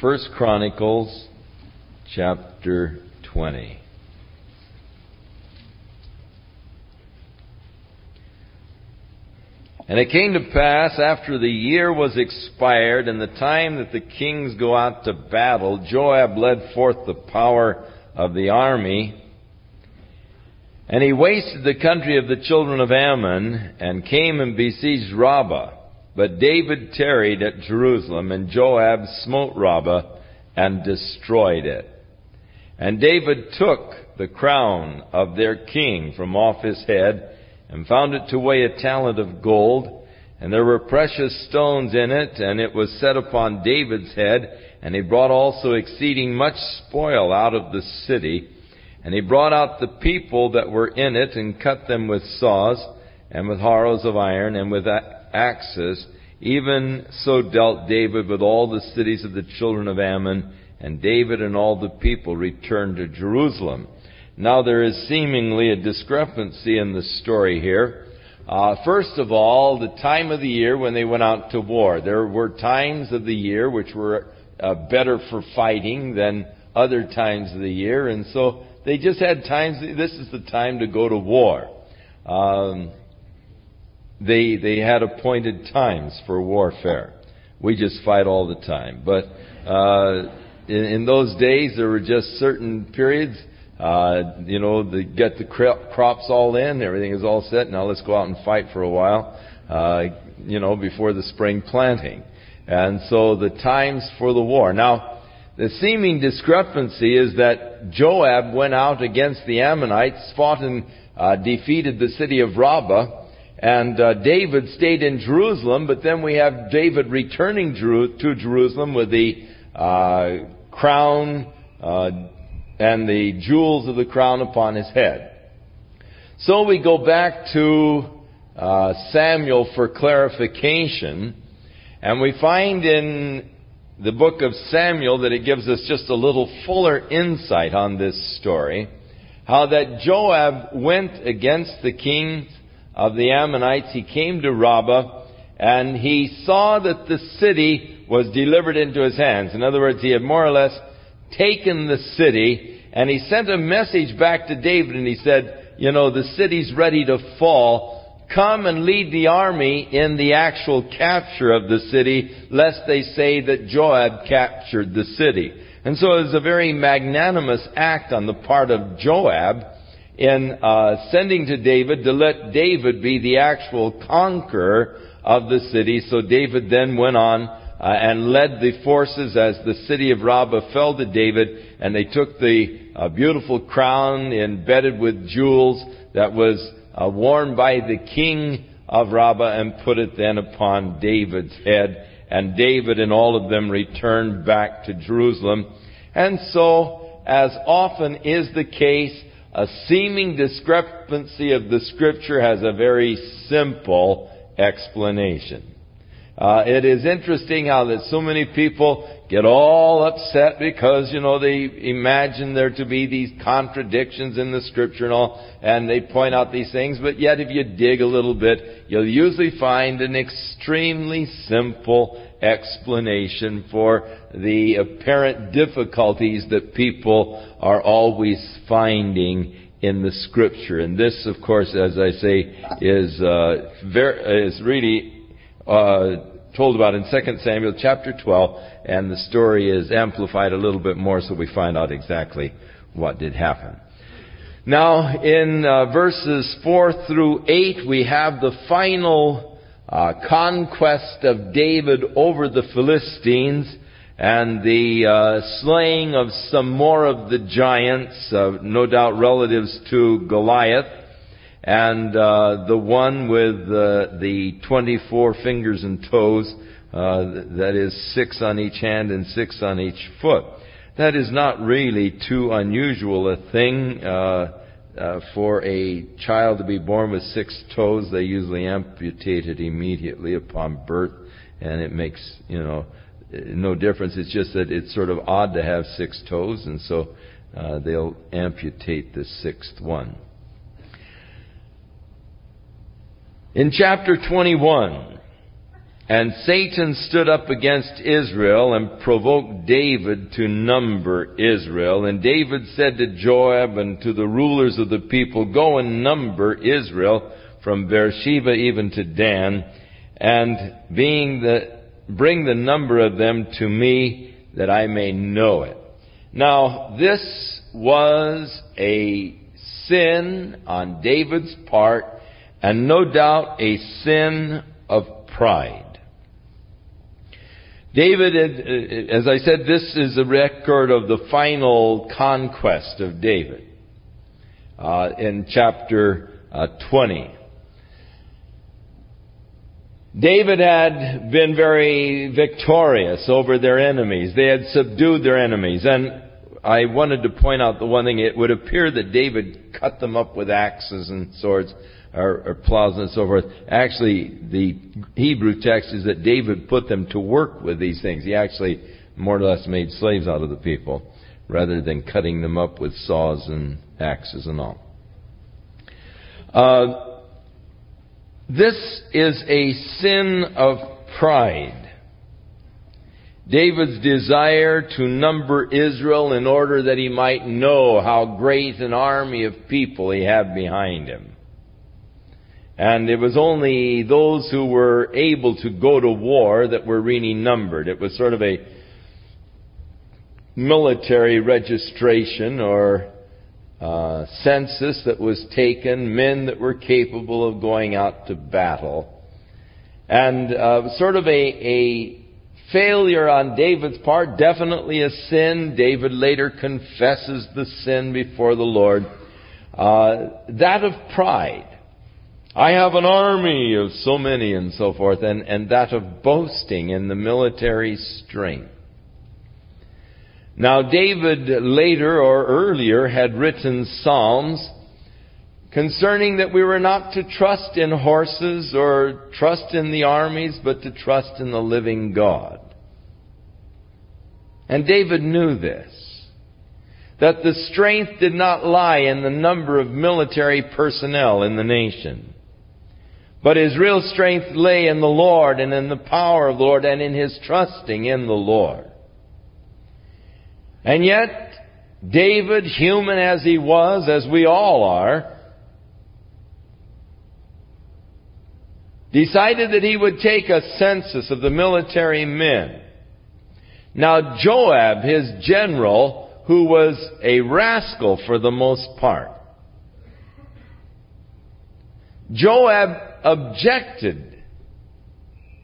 First Chronicles chapter 20. And it came to pass after the year was expired and the time that the kings go out to battle, Joab led forth the power of the army. And he wasted the country of the children of Ammon and came and besieged Rabbah. But David tarried at Jerusalem and Joab smote Rabbah and destroyed it. And David took the crown of their king from off his head and found it to weigh a talent of gold, and there were precious stones in it, and it was set upon David's head, and he brought also exceeding much spoil out of the city, and he brought out the people that were in it, and cut them with saws, and with harrows of iron, and with axes. Even so dealt David with all the cities of the children of Ammon, and David and all the people returned to Jerusalem. Now there is seemingly a discrepancy in the story here. Uh, first of all, the time of the year when they went out to war. There were times of the year which were uh, better for fighting than other times of the year, and so they just had times. This is the time to go to war. Um, they they had appointed times for warfare. We just fight all the time, but uh, in, in those days there were just certain periods uh, you know, they get the crops all in, everything is all set. Now let's go out and fight for a while, uh, you know, before the spring planting. And so the times for the war. Now, the seeming discrepancy is that Joab went out against the Ammonites, fought and uh, defeated the city of Rabbah, and uh, David stayed in Jerusalem, but then we have David returning to Jerusalem with the uh, crown, uh, and the jewels of the crown upon his head. So we go back to uh, Samuel for clarification, and we find in the book of Samuel that it gives us just a little fuller insight on this story. How that Joab went against the kings of the Ammonites. He came to Rabbah and he saw that the city was delivered into his hands. In other words, he had more or less taken the city and he sent a message back to David and he said, you know, the city's ready to fall. Come and lead the army in the actual capture of the city, lest they say that Joab captured the city. And so it was a very magnanimous act on the part of Joab in uh, sending to David to let David be the actual conqueror of the city. So David then went on uh, and led the forces as the city of Rabbah fell to David, and they took the uh, beautiful crown embedded with jewels that was uh, worn by the king of Rabbah and put it then upon David's head. And David and all of them returned back to Jerusalem. And so, as often is the case, a seeming discrepancy of the scripture has a very simple explanation. Uh, it is interesting how that so many people get all upset because, you know, they imagine there to be these contradictions in the scripture and all, and they point out these things, but yet if you dig a little bit, you'll usually find an extremely simple explanation for the apparent difficulties that people are always finding in the scripture. And this, of course, as I say, is, uh, is really, uh, told about in 2 Samuel chapter 12, and the story is amplified a little bit more so we find out exactly what did happen. Now, in uh, verses 4 through 8, we have the final uh, conquest of David over the Philistines and the uh, slaying of some more of the giants, uh, no doubt relatives to Goliath and uh, the one with uh, the 24 fingers and toes, uh, that is six on each hand and six on each foot. That is not really too unusual a thing uh, for a child to be born with six toes. They usually amputate it immediately upon birth, and it makes you know no difference. It's just that it's sort of odd to have six toes, and so uh, they'll amputate the sixth one. In chapter 21, And Satan stood up against Israel and provoked David to number Israel. And David said to Joab and to the rulers of the people, Go and number Israel from Beersheba even to Dan, and being the, bring the number of them to me that I may know it. Now, this was a sin on David's part, and no doubt a sin of pride. David, as I said, this is a record of the final conquest of David uh, in chapter uh, 20. David had been very victorious over their enemies. They had subdued their enemies. And I wanted to point out the one thing. It would appear that David cut them up with axes and swords or, or plows and so forth. Actually, the Hebrew text is that David put them to work with these things. He actually more or less made slaves out of the people rather than cutting them up with saws and axes and all. Uh, this is a sin of pride. David's desire to number Israel in order that he might know how great an army of people he had behind him. And it was only those who were able to go to war that were really numbered. It was sort of a military registration or uh, census that was taken, men that were capable of going out to battle. And uh, sort of a, a failure on David's part, definitely a sin. David later confesses the sin before the Lord. Uh, that of pride. I have an army of so many and so forth, and, and that of boasting in the military strength. Now, David later or earlier had written Psalms concerning that we were not to trust in horses or trust in the armies, but to trust in the living God. And David knew this. That the strength did not lie in the number of military personnel in the nation. But his real strength lay in the Lord and in the power of the Lord and in his trusting in the Lord. And yet, David, human as he was, as we all are, decided that he would take a census of the military men. Now Joab, his general, who was a rascal for the most part, Joab objected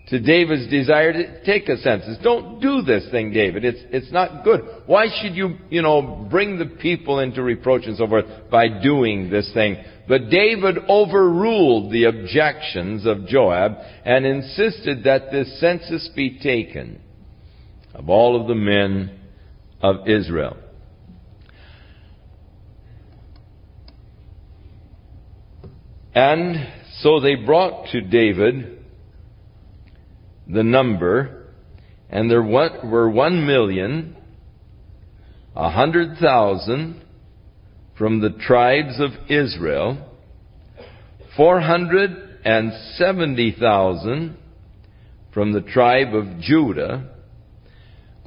to David's desire to take a census. Don't do this thing, David. It's, it's not good. Why should you, you know, bring the people into reproach and so forth by doing this thing? But David overruled the objections of Joab and insisted that this census be taken of all of the men of Israel. And so they brought to David the number, and there were one million, a hundred thousand from the tribes of Israel, four hundred and seventy thousand from the tribe of Judah,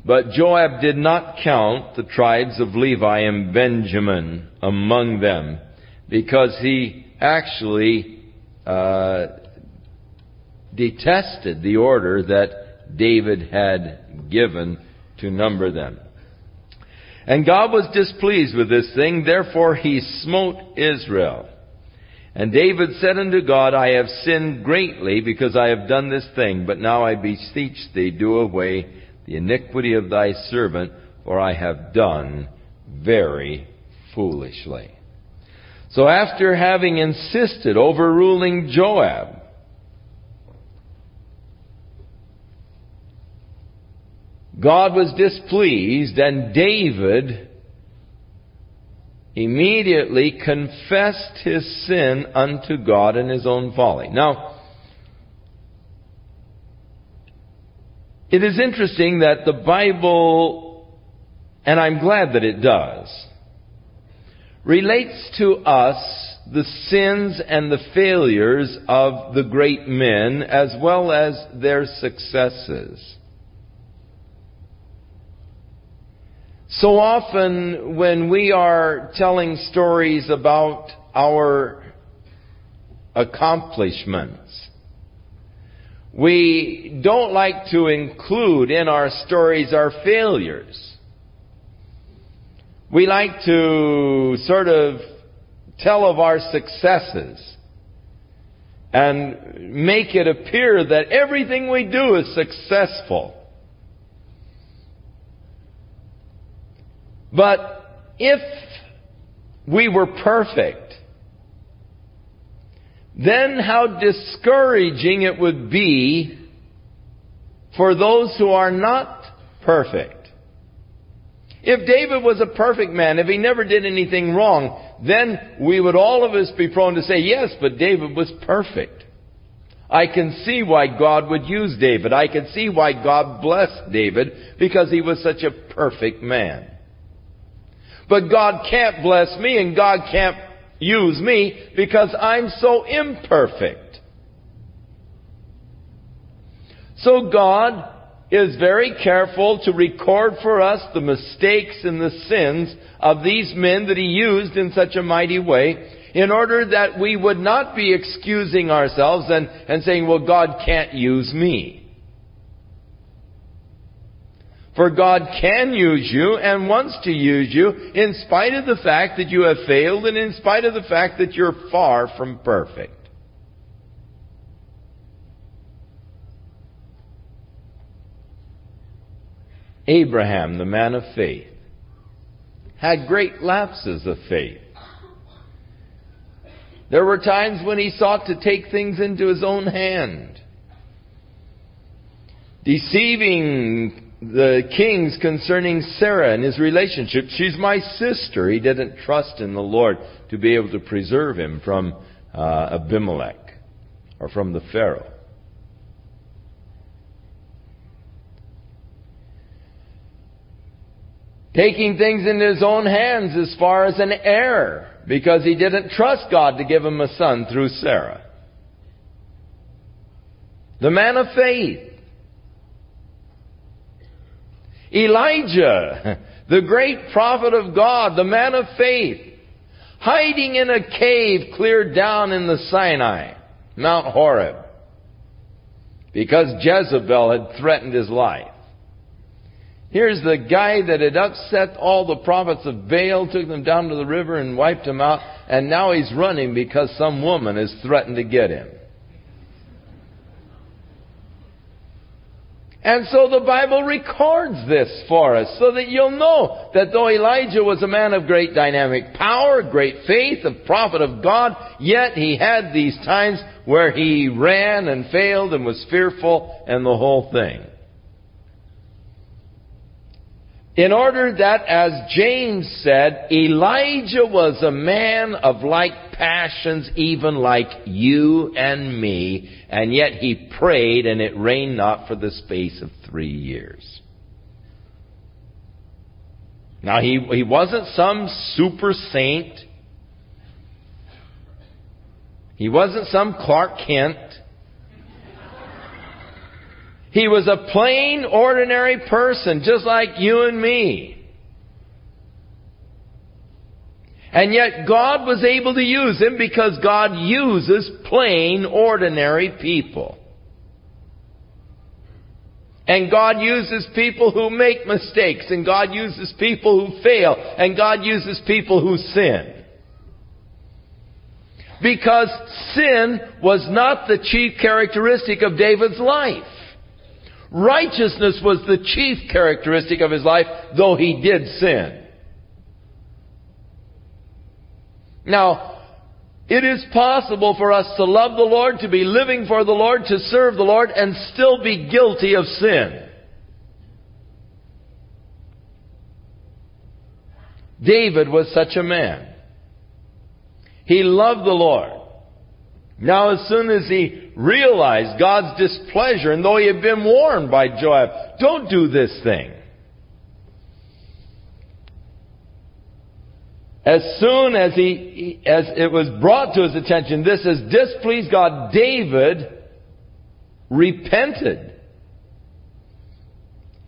but Joab did not count the tribes of Levi and Benjamin among them, because he actually uh, detested the order that David had given to number them. And God was displeased with this thing, therefore he smote Israel. And David said unto God, I have sinned greatly because I have done this thing, but now I beseech thee, do away the iniquity of thy servant, for I have done very foolishly. So after having insisted, overruling Joab, God was displeased and David immediately confessed his sin unto God in his own folly. Now, it is interesting that the Bible, and I'm glad that it does, relates to us the sins and the failures of the great men as well as their successes. So often when we are telling stories about our accomplishments, we don't like to include in our stories our failures. We like to sort of tell of our successes and make it appear that everything we do is successful. But if we were perfect, then how discouraging it would be for those who are not perfect. If David was a perfect man, if he never did anything wrong, then we would all of us be prone to say, yes, but David was perfect. I can see why God would use David. I can see why God blessed David because he was such a perfect man. But God can't bless me and God can't use me because I'm so imperfect. So God is very careful to record for us the mistakes and the sins of these men that he used in such a mighty way in order that we would not be excusing ourselves and, and saying, well, God can't use me. For God can use you and wants to use you in spite of the fact that you have failed and in spite of the fact that you're far from perfect. Abraham, the man of faith, had great lapses of faith. There were times when he sought to take things into his own hand, deceiving the kings concerning Sarah and his relationship. She's my sister. He didn't trust in the Lord to be able to preserve him from uh, Abimelech or from the Pharaoh. taking things into his own hands as far as an heir because he didn't trust God to give him a son through Sarah. The man of faith. Elijah, the great prophet of God, the man of faith, hiding in a cave clear down in the Sinai, Mount Horeb, because Jezebel had threatened his life. Here's the guy that had upset all the prophets of Baal, took them down to the river and wiped them out, and now he's running because some woman has threatened to get him. And so the Bible records this for us so that you'll know that though Elijah was a man of great dynamic power, great faith, a prophet of God, yet he had these times where he ran and failed and was fearful and the whole thing in order that, as James said, Elijah was a man of like passions, even like you and me, and yet he prayed and it rained not for the space of three years. Now he, he wasn't some super saint. He wasn't some Clark Kent. He was a plain, ordinary person, just like you and me. And yet God was able to use him because God uses plain, ordinary people. And God uses people who make mistakes, and God uses people who fail, and God uses people who sin. Because sin was not the chief characteristic of David's life. Righteousness was the chief characteristic of his life, though he did sin. Now, it is possible for us to love the Lord, to be living for the Lord, to serve the Lord, and still be guilty of sin. David was such a man. He loved the Lord. Now, as soon as he realized God's displeasure, and though he had been warned by Joab, don't do this thing. as soon as he, as it was brought to his attention, this has displeased God, David repented.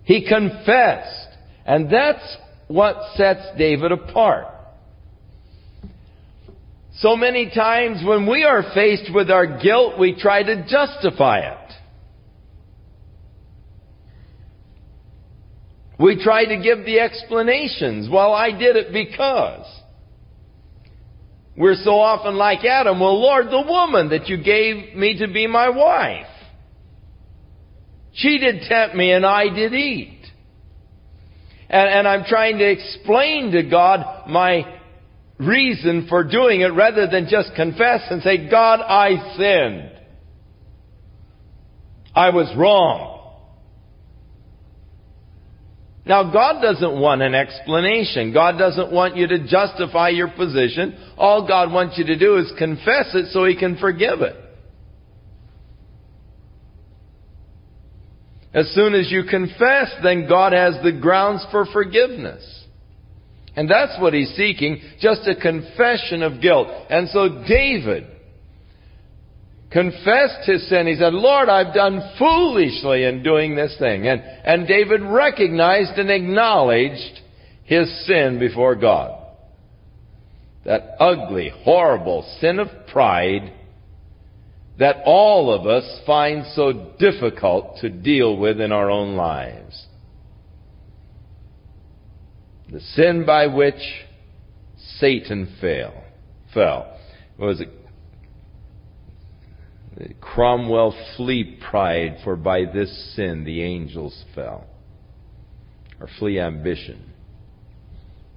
He confessed. And that's what sets David apart. So many times when we are faced with our guilt, we try to justify it. We try to give the explanations. Well, I did it because. We're so often like Adam. Well, Lord, the woman that you gave me to be my wife. She did tempt me and I did eat. And, and I'm trying to explain to God my reason for doing it rather than just confess and say, God, I sinned. I was wrong. Now, God doesn't want an explanation. God doesn't want you to justify your position. All God wants you to do is confess it so He can forgive it. As soon as you confess, then God has the grounds for forgiveness. And that's what he's seeking, just a confession of guilt. And so David confessed his sin. He said, Lord, I've done foolishly in doing this thing. And, and David recognized and acknowledged his sin before God. That ugly, horrible sin of pride that all of us find so difficult to deal with in our own lives. The sin by which Satan fell. Fell. What was it? Cromwell flee pride, for by this sin the angels fell. Or flee ambition.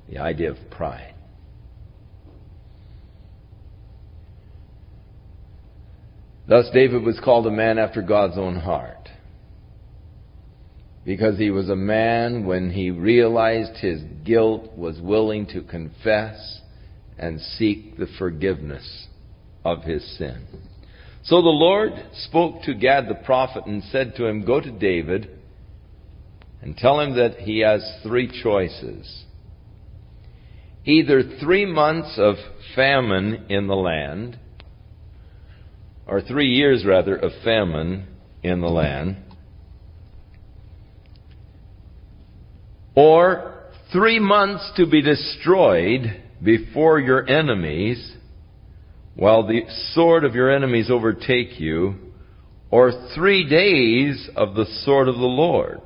The idea of pride. Thus David was called a man after God's own heart. Because he was a man when he realized his guilt was willing to confess and seek the forgiveness of his sin. So the Lord spoke to Gad the prophet and said to him, Go to David and tell him that he has three choices. Either three months of famine in the land, or three years rather, of famine in the land, or three months to be destroyed before your enemies, while the sword of your enemies overtake you, or three days of the sword of the Lord.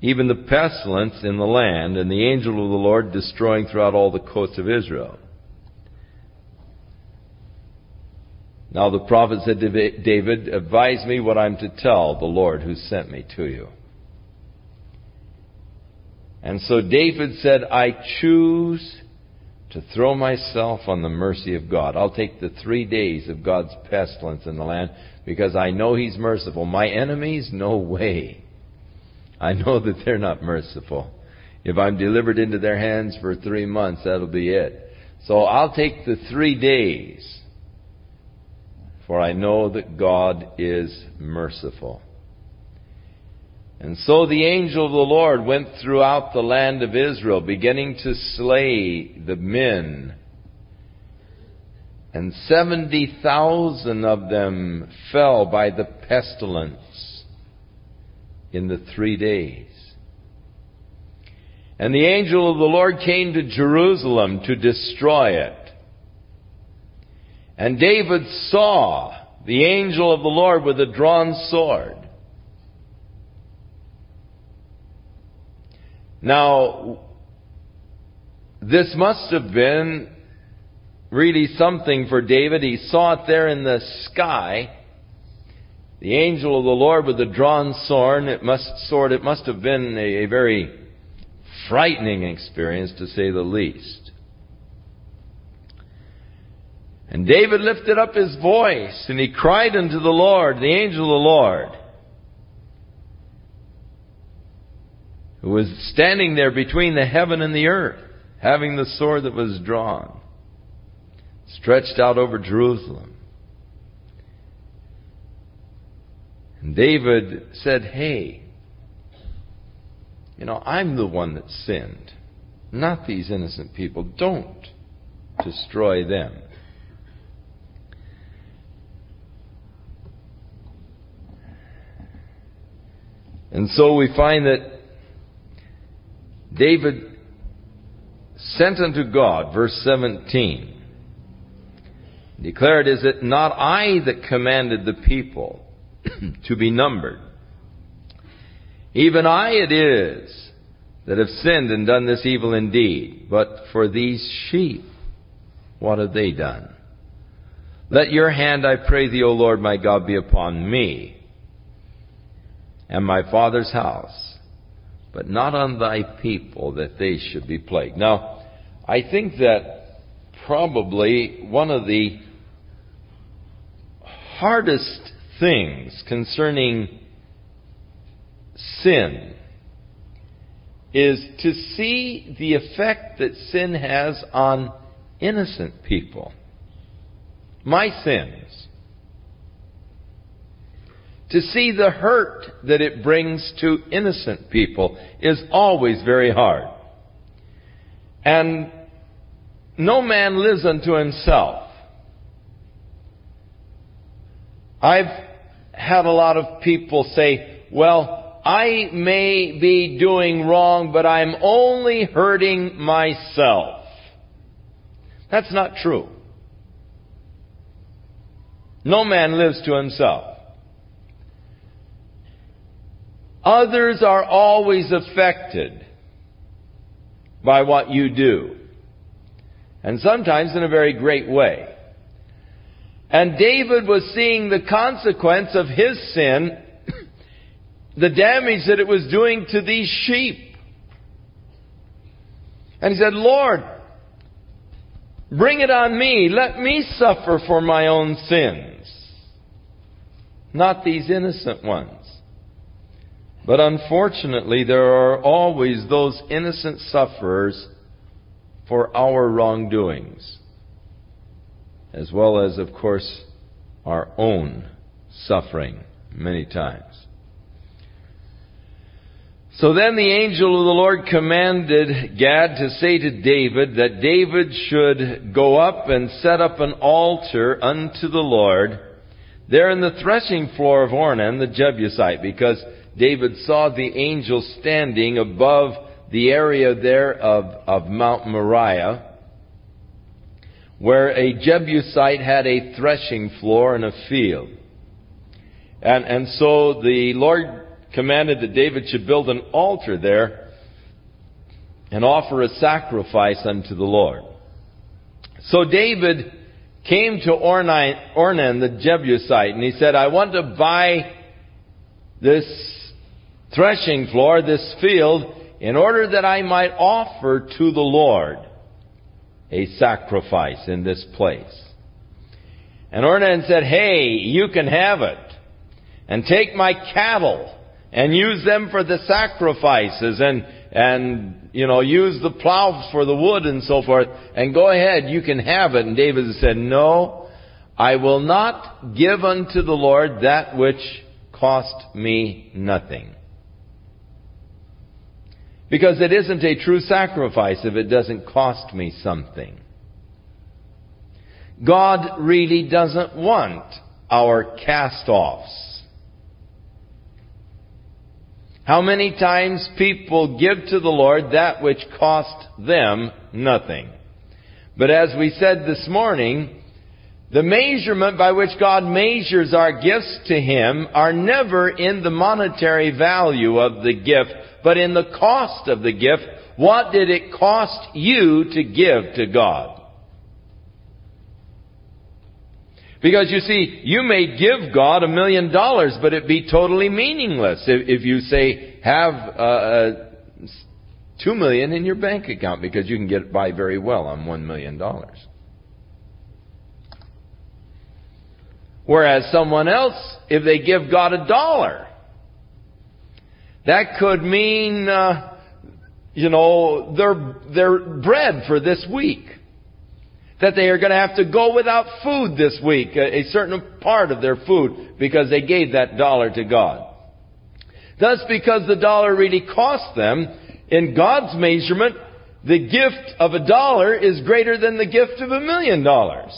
Even the pestilence in the land, and the angel of the Lord destroying throughout all the coasts of Israel. Now the prophet said to David, Advise me what I'm to tell the Lord who sent me to you. And so David said, I choose to throw myself on the mercy of God. I'll take the three days of God's pestilence in the land because I know He's merciful. My enemies, no way. I know that they're not merciful. If I'm delivered into their hands for three months, that'll be it. So I'll take the three days for I know that God is merciful. And so the angel of the Lord went throughout the land of Israel, beginning to slay the men. And 70,000 of them fell by the pestilence in the three days. And the angel of the Lord came to Jerusalem to destroy it. And David saw the angel of the Lord with a drawn sword. Now, this must have been really something for David. He saw it there in the sky. The angel of the Lord with a drawn sword. It must, sword, it must have been a, a very frightening experience to say the least. And David lifted up his voice and he cried unto the Lord, the angel of the Lord, who was standing there between the heaven and the earth, having the sword that was drawn, stretched out over Jerusalem. And David said, Hey, you know, I'm the one that sinned. Not these innocent people. Don't destroy them. And so we find that David sent unto God, verse 17, declared, Is it not I that commanded the people to be numbered? Even I it is that have sinned and done this evil indeed. But for these sheep, what have they done? Let your hand, I pray thee, O Lord my God, be upon me and my father's house, but not on thy people that they should be plagued. Now, I think that probably one of the hardest things concerning sin is to see the effect that sin has on innocent people. My sins. To see the hurt that it brings to innocent people is always very hard. And no man lives unto himself. I've had a lot of people say, well, I may be doing wrong, but I'm only hurting myself. That's not true. No man lives to himself. Others are always affected by what you do. And sometimes in a very great way. And David was seeing the consequence of his sin the damage that it was doing to these sheep. And he said, Lord, bring it on me. Let me suffer for my own sins. Not these innocent ones. But unfortunately, there are always those innocent sufferers for our wrongdoings. As well as, of course, our own suffering many times. So then the angel of the Lord commanded Gad to say to David that David should go up and set up an altar unto the Lord there in the threshing floor of Ornan the Jebusite, because David saw the angel standing above the area there of, of Mount Moriah, where a Jebusite had a threshing floor and a field. And, and so the Lord commanded that David should build an altar there and offer a sacrifice unto the Lord. So David came to Ornan, Ornan the Jebusite and he said, I want to buy this threshing floor, this field, in order that I might offer to the Lord a sacrifice in this place. And Ornan said, Hey, you can have it. And take my cattle and use them for the sacrifices and, and, you know, use the plows for the wood and so forth, and go ahead, you can have it. And David said, no, I will not give unto the Lord that which cost me nothing. Because it isn't a true sacrifice if it doesn't cost me something. God really doesn't want our cast-offs. How many times people give to the Lord that which cost them nothing. But as we said this morning, the measurement by which God measures our gifts to Him are never in the monetary value of the gift, but in the cost of the gift. What did it cost you to give to God? Because you see, you may give God a million dollars, but it be totally meaningless if, if you say, have uh, uh, two million in your bank account because you can get by very well on one million dollars. Whereas someone else, if they give God a dollar, that could mean, uh, you know, their, their bread for this week that they are going to have to go without food this week, a, a certain part of their food, because they gave that dollar to God. Thus, because the dollar really cost them, in God's measurement, the gift of a dollar is greater than the gift of a million dollars.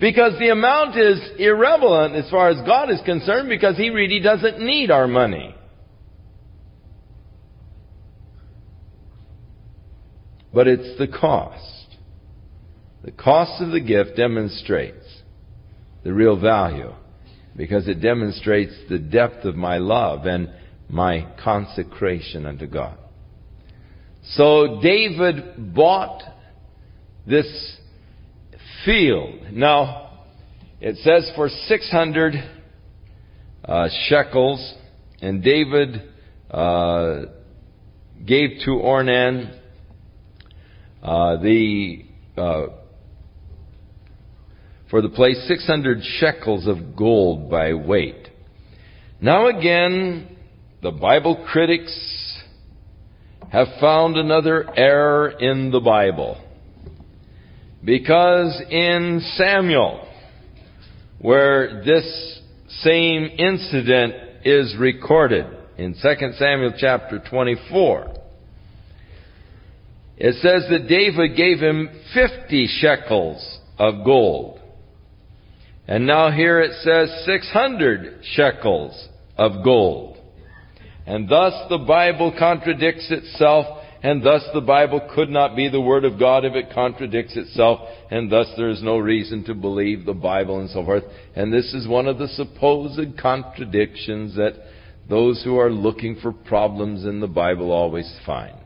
Because the amount is irrelevant as far as God is concerned because He really doesn't need our money. But it's the cost. The cost of the gift demonstrates the real value because it demonstrates the depth of my love and my consecration unto God. So David bought this field. Now, it says for 600 uh, shekels, and David uh, gave to Ornan uh, the uh, for the place 600 shekels of gold by weight. Now again, the Bible critics have found another error in the Bible. Because in Samuel, where this same incident is recorded, in 2 Samuel chapter 24, it says that David gave him 50 shekels of gold. And now here it says 600 shekels of gold. And thus the Bible contradicts itself and thus the Bible could not be the Word of God if it contradicts itself, and thus there is no reason to believe the Bible and so forth. And this is one of the supposed contradictions that those who are looking for problems in the Bible always find.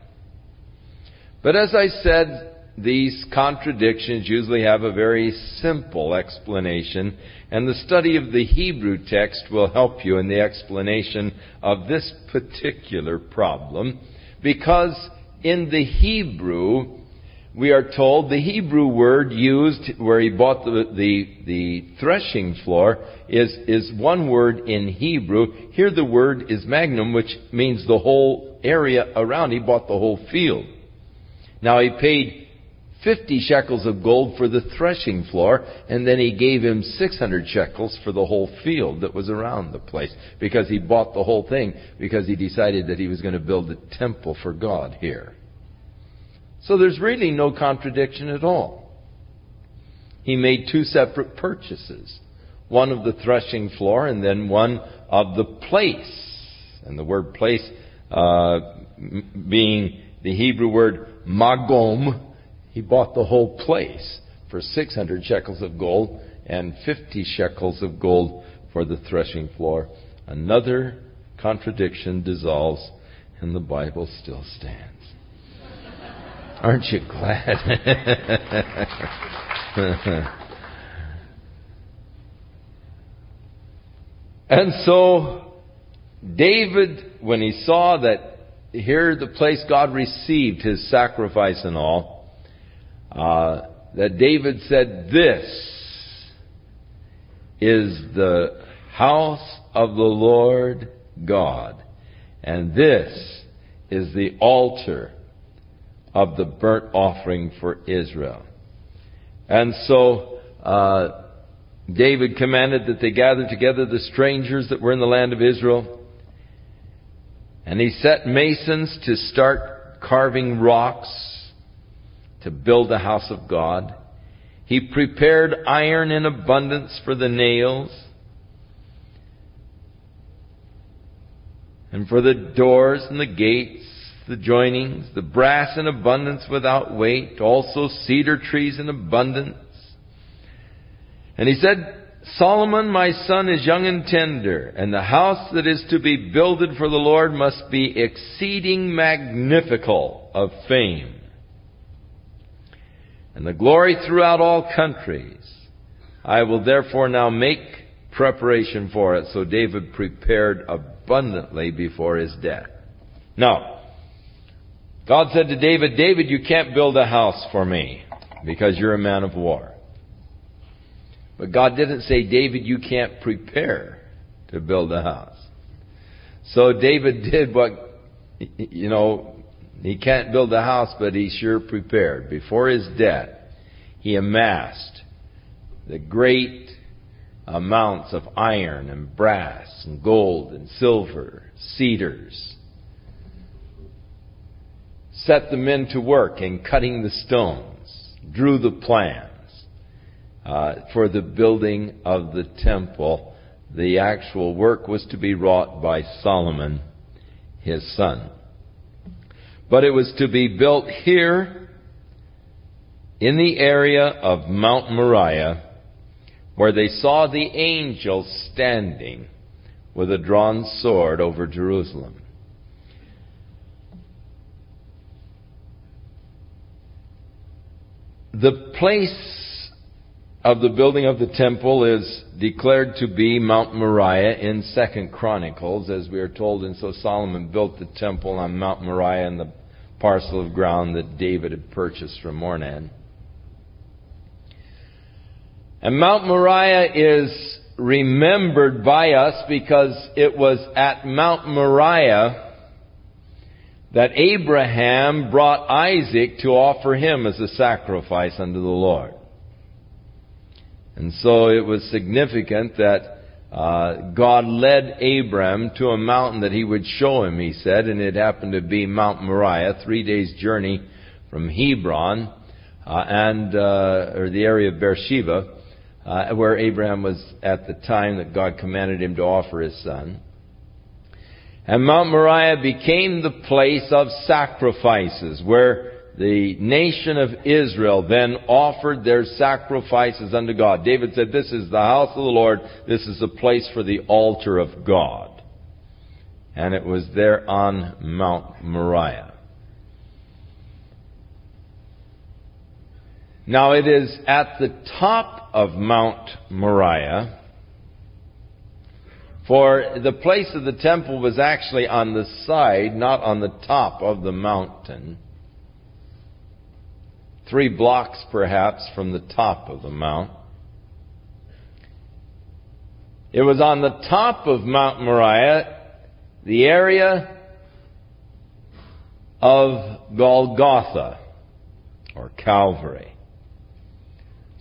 But as I said, these contradictions usually have a very simple explanation, and the study of the Hebrew text will help you in the explanation of this particular problem, because in the Hebrew, we are told the Hebrew word used where he bought the, the, the, threshing floor is, is one word in Hebrew. Here the word is magnum, which means the whole area around. He bought the whole field. Now he paid 50 shekels of gold for the threshing floor, and then he gave him 600 shekels for the whole field that was around the place, because he bought the whole thing, because he decided that he was going to build a temple for God here. So there's really no contradiction at all. He made two separate purchases. One of the threshing floor and then one of the place. And the word place, uh, being the Hebrew word magom, he bought the whole place for 600 shekels of gold and 50 shekels of gold for the threshing floor. Another contradiction dissolves and the Bible still stands. Aren't you glad? and so, David, when he saw that here the place God received his sacrifice and all, uh, that David said, This is the house of the Lord God, and this is the altar of the burnt offering for Israel. And so, uh, David commanded that they gather together the strangers that were in the land of Israel and he set masons to start carving rocks to build the house of God. He prepared iron in abundance for the nails and for the doors and the gates, the joinings, the brass in abundance without weight, also cedar trees in abundance. And he said, Solomon, my son, is young and tender, and the house that is to be builded for the Lord must be exceeding magnifical of fame. And the glory throughout all countries. I will therefore now make preparation for it. So David prepared abundantly before his death. Now, God said to David, David, you can't build a house for me because you're a man of war. But God didn't say, David, you can't prepare to build a house. So David did what, you know, he can't build a house, but he sure prepared. Before his death, he amassed the great amounts of iron and brass and gold and silver, cedars. set the men to work in cutting the stones, drew the plans uh, for the building of the temple. The actual work was to be wrought by Solomon, his son. But it was to be built here in the area of Mount Moriah where they saw the angel standing with a drawn sword over Jerusalem. The place of the building of the temple is declared to be Mount Moriah in Second Chronicles, as we are told, and so Solomon built the temple on Mount Moriah and the parcel of ground that David had purchased from Ornan. And Mount Moriah is remembered by us because it was at Mount Moriah that Abraham brought Isaac to offer him as a sacrifice unto the Lord. And so it was significant that uh, God led Abram to a mountain that he would show him, he said, and it happened to be Mount Moriah, three days' journey from Hebron, uh, and, uh, or the area of Beersheba uh, where Abraham was at the time that God commanded him to offer his son. And Mount Moriah became the place of sacrifices where the nation of Israel then offered their sacrifices unto God. David said, This is the house of the Lord. This is a place for the altar of God. And it was there on Mount Moriah. Now it is at the top of Mount Moriah, for the place of the temple was actually on the side, not on the top of the mountain. Three blocks perhaps from the top of the mount. It was on the top of Mount Moriah, the area of Golgotha, or Calvary.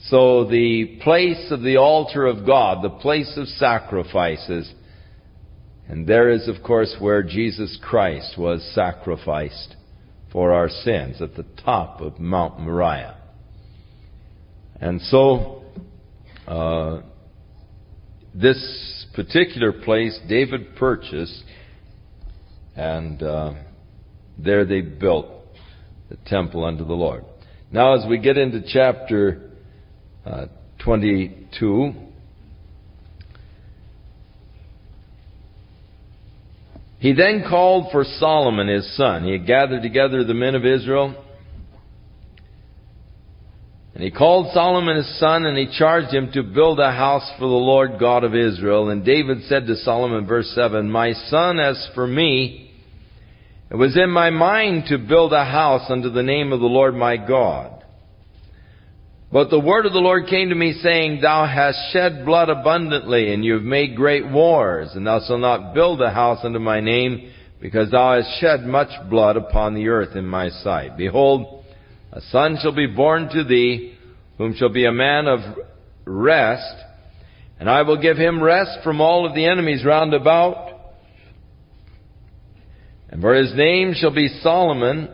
So the place of the altar of God, the place of sacrifices, and there is, of course, where Jesus Christ was sacrificed for our sins, at the top of Mount Moriah. And so, uh, this particular place David purchased, and uh, there they built the temple unto the Lord. Now, as we get into chapter uh, 22. He then called for Solomon his son. He had gathered together the men of Israel. And he called Solomon his son and he charged him to build a house for the Lord God of Israel. And David said to Solomon, verse 7, My son, as for me, it was in my mind to build a house unto the name of the Lord my God. But the word of the Lord came to me saying, Thou hast shed blood abundantly, and you have made great wars, and thou shalt not build a house unto my name, because thou hast shed much blood upon the earth in my sight. Behold, a son shall be born to thee, whom shall be a man of rest, and I will give him rest from all of the enemies round about. And for his name shall be Solomon,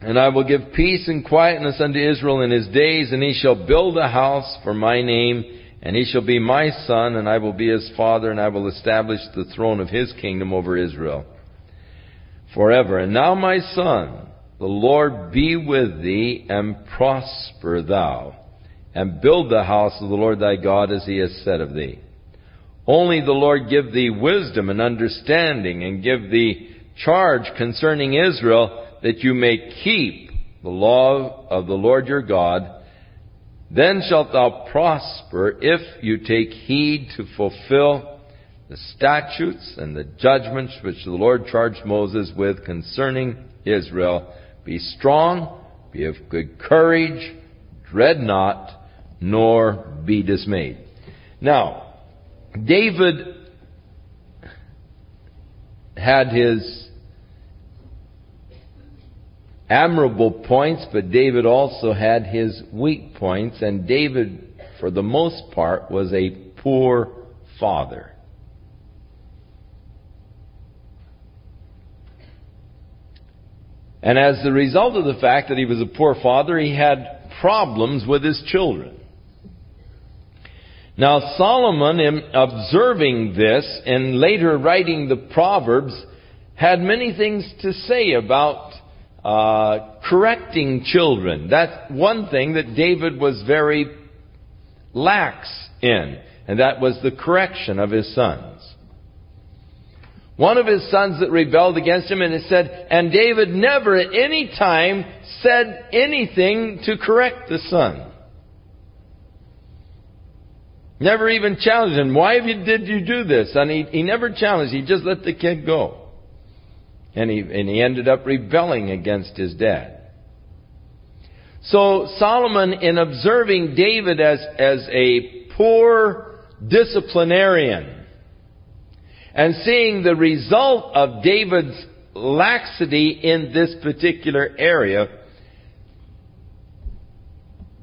and I will give peace and quietness unto Israel in his days, and he shall build a house for my name, and he shall be my son, and I will be his father, and I will establish the throne of his kingdom over Israel forever. And now, my son, the Lord be with thee, and prosper thou, and build the house of the Lord thy God as he has said of thee. Only the Lord give thee wisdom and understanding, and give thee charge concerning Israel, that you may keep the law of the Lord your God, then shalt thou prosper if you take heed to fulfill the statutes and the judgments which the Lord charged Moses with concerning Israel. Be strong, be of good courage, dread not, nor be dismayed. Now, David had his admirable points, but David also had his weak points, and David, for the most part, was a poor father. And as the result of the fact that he was a poor father, he had problems with his children. Now Solomon, in observing this and later writing the Proverbs, had many things to say about uh, correcting children. That's one thing that David was very lax in, and that was the correction of his sons. One of his sons that rebelled against him, and it said, and David never at any time said anything to correct the son. Never even challenged him. Why did you do this? And he, he never challenged. He just let the kid go. And he, and he ended up rebelling against his dad. So Solomon, in observing David as, as a poor disciplinarian, and seeing the result of David's laxity in this particular area,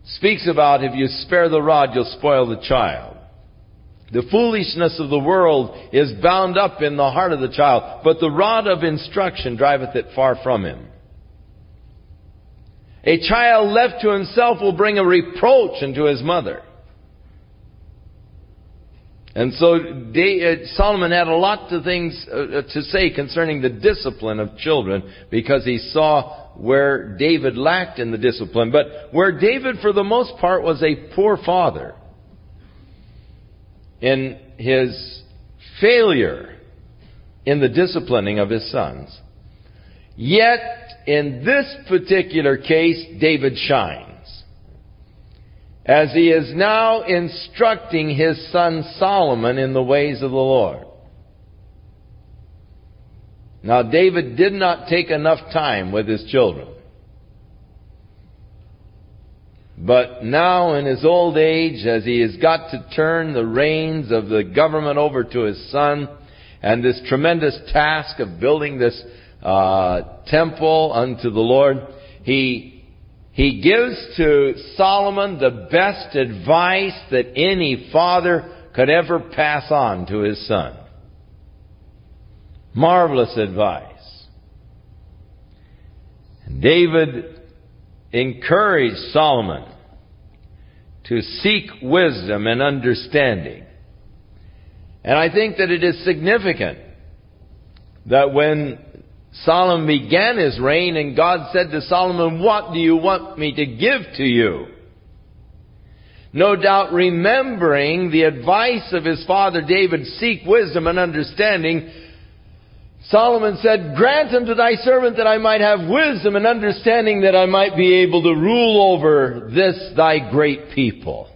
speaks about if you spare the rod, you'll spoil the child. The foolishness of the world is bound up in the heart of the child, but the rod of instruction driveth it far from him. A child left to himself will bring a reproach unto his mother. And so uh, Solomon had a lot of things uh, uh, to say concerning the discipline of children because he saw where David lacked in the discipline, but where David for the most part was a poor father in his failure in the disciplining of his sons. Yet, in this particular case, David shines. As he is now instructing his son Solomon in the ways of the Lord. Now, David did not take enough time with his children. But now in his old age, as he has got to turn the reins of the government over to his son, and this tremendous task of building this uh, temple unto the Lord, he he gives to Solomon the best advice that any father could ever pass on to his son. Marvelous advice. And David encouraged Solomon to seek wisdom and understanding. And I think that it is significant that when Solomon began his reign and God said to Solomon, what do you want me to give to you? No doubt remembering the advice of his father David, seek wisdom and understanding, Solomon said, Grant unto thy servant that I might have wisdom and understanding that I might be able to rule over this thy great people.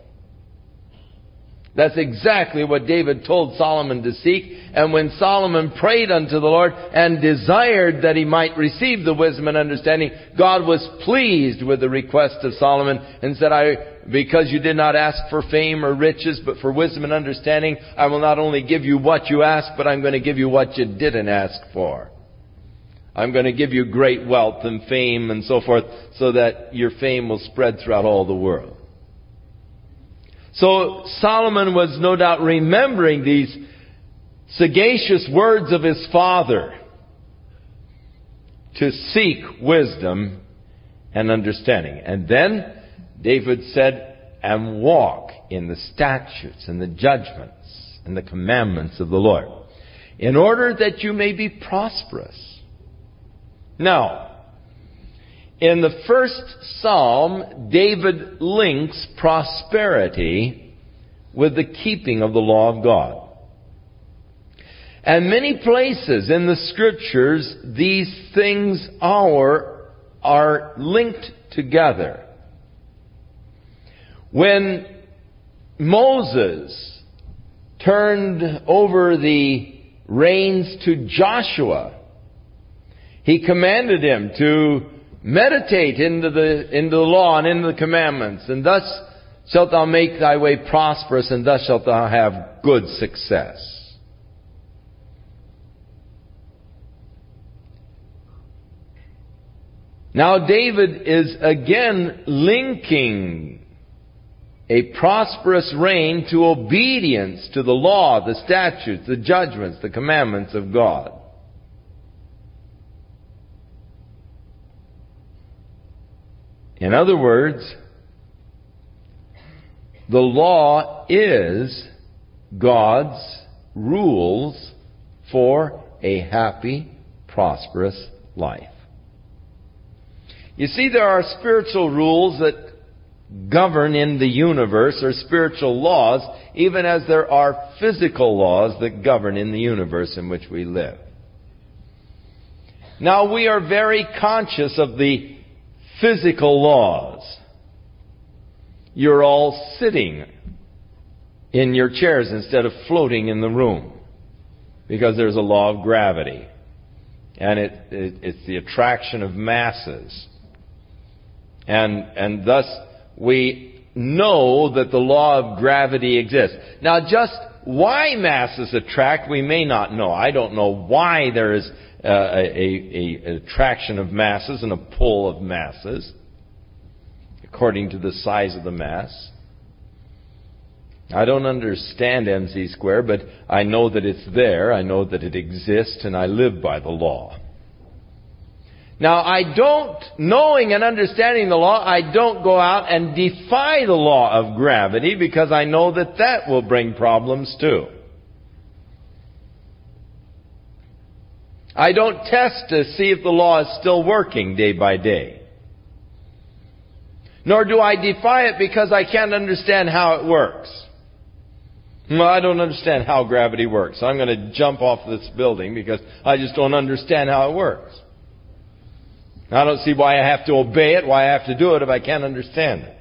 That's exactly what David told Solomon to seek. And when Solomon prayed unto the Lord and desired that he might receive the wisdom and understanding, God was pleased with the request of Solomon and said, I, because you did not ask for fame or riches, but for wisdom and understanding, I will not only give you what you asked, but I'm going to give you what you didn't ask for. I'm going to give you great wealth and fame and so forth so that your fame will spread throughout all the world. So Solomon was no doubt remembering these sagacious words of his father to seek wisdom and understanding. And then David said, and walk in the statutes and the judgments and the commandments of the Lord, in order that you may be prosperous. Now, in the first psalm, David links prosperity with the keeping of the law of God. And many places in the scriptures, these things are, are linked together. When Moses turned over the reins to Joshua, he commanded him to Meditate into the, into the law and into the commandments, and thus shalt thou make thy way prosperous, and thus shalt thou have good success. Now David is again linking a prosperous reign to obedience to the law, the statutes, the judgments, the commandments of God. In other words, the law is God's rules for a happy, prosperous life. You see, there are spiritual rules that govern in the universe, are spiritual laws, even as there are physical laws that govern in the universe in which we live. Now, we are very conscious of the physical laws. You're all sitting in your chairs instead of floating in the room because there's a law of gravity. And it, it, it's the attraction of masses. And, and thus we know that the law of gravity exists. Now just why masses attract, we may not know. I don't know why there is uh, a, a, a attraction of masses and a pull of masses according to the size of the mass. I don't understand mc squared, but I know that it's there. I know that it exists, and I live by the law. Now, I don't, knowing and understanding the law, I don't go out and defy the law of gravity because I know that that will bring problems too. I don't test to see if the law is still working day by day. Nor do I defy it because I can't understand how it works. Well, I don't understand how gravity works. I'm going to jump off this building because I just don't understand how it works. I don't see why I have to obey it, why I have to do it if I can't understand it.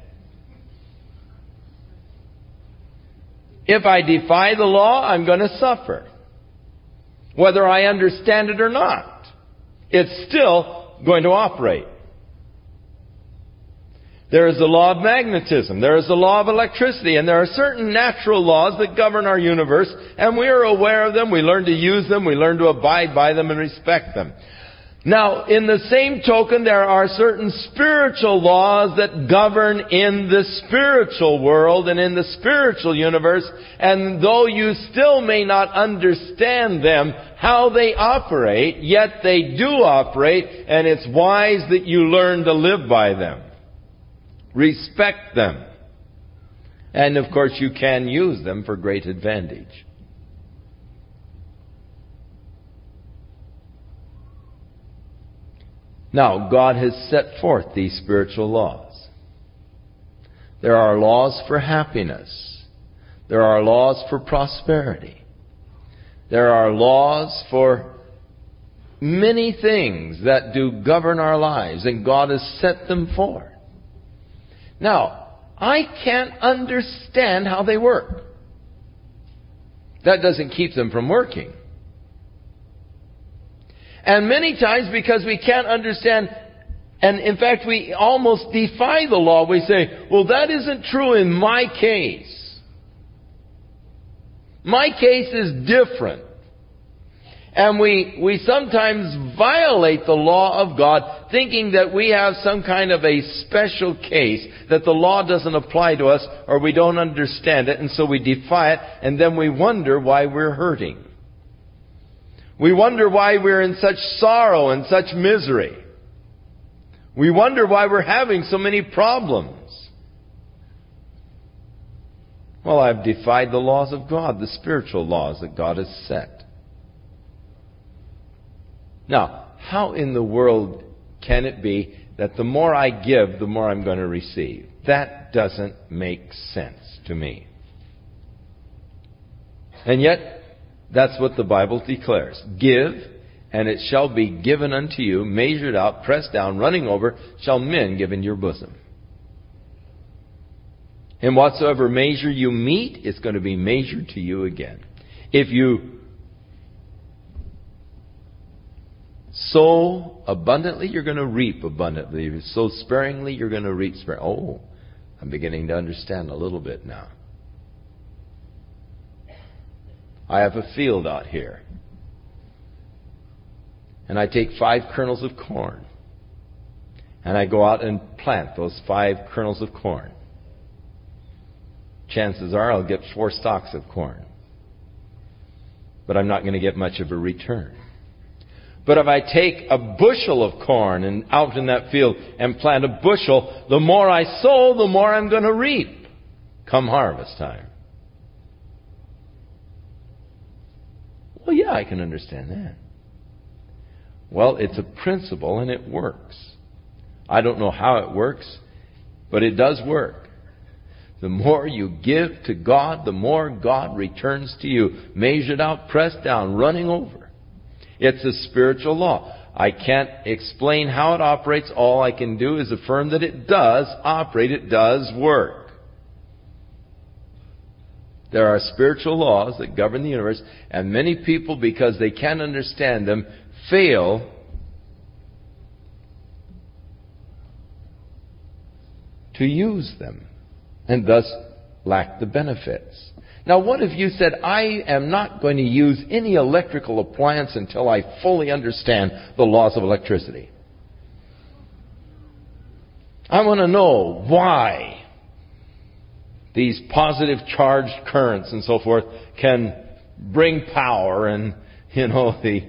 If I defy the law, I'm going to suffer. Whether I understand it or not. It's still going to operate. There is the law of magnetism. There is the law of electricity. And there are certain natural laws that govern our universe. And we are aware of them. We learn to use them. We learn to abide by them and respect them. Now, in the same token, there are certain spiritual laws that govern in the spiritual world and in the spiritual universe, and though you still may not understand them, how they operate, yet they do operate, and it's wise that you learn to live by them. Respect them. And of course, you can use them for great advantage. Now, God has set forth these spiritual laws. There are laws for happiness. There are laws for prosperity. There are laws for many things that do govern our lives, and God has set them forth. Now, I can't understand how they work. That doesn't keep them from working. And many times because we can't understand, and in fact we almost defy the law, we say, well that isn't true in my case. My case is different. And we, we sometimes violate the law of God thinking that we have some kind of a special case, that the law doesn't apply to us or we don't understand it and so we defy it and then we wonder why we're hurting. We wonder why we're in such sorrow and such misery. We wonder why we're having so many problems. Well, I've defied the laws of God, the spiritual laws that God has set. Now, how in the world can it be that the more I give, the more I'm going to receive? That doesn't make sense to me. And yet, that's what the Bible declares. Give, and it shall be given unto you, measured out, pressed down, running over, shall men give into your bosom. And whatsoever measure you meet, it's going to be measured to you again. If you sow abundantly, you're going to reap abundantly. If you sow sparingly, you're going to reap sparingly. Oh, I'm beginning to understand a little bit now. I have a field out here. And I take five kernels of corn. And I go out and plant those five kernels of corn. Chances are I'll get four stalks of corn. But I'm not going to get much of a return. But if I take a bushel of corn and out in that field and plant a bushel, the more I sow, the more I'm going to reap come harvest time. Well, yeah, I can understand that. Well, it's a principle and it works. I don't know how it works, but it does work. The more you give to God, the more God returns to you, measured out, pressed down, running over. It's a spiritual law. I can't explain how it operates. All I can do is affirm that it does operate, it does work. There are spiritual laws that govern the universe, and many people, because they can't understand them, fail to use them, and thus lack the benefits. Now, what if you said, I am not going to use any electrical appliance until I fully understand the laws of electricity? I want to know why these positive charged currents and so forth can bring power and, you know, the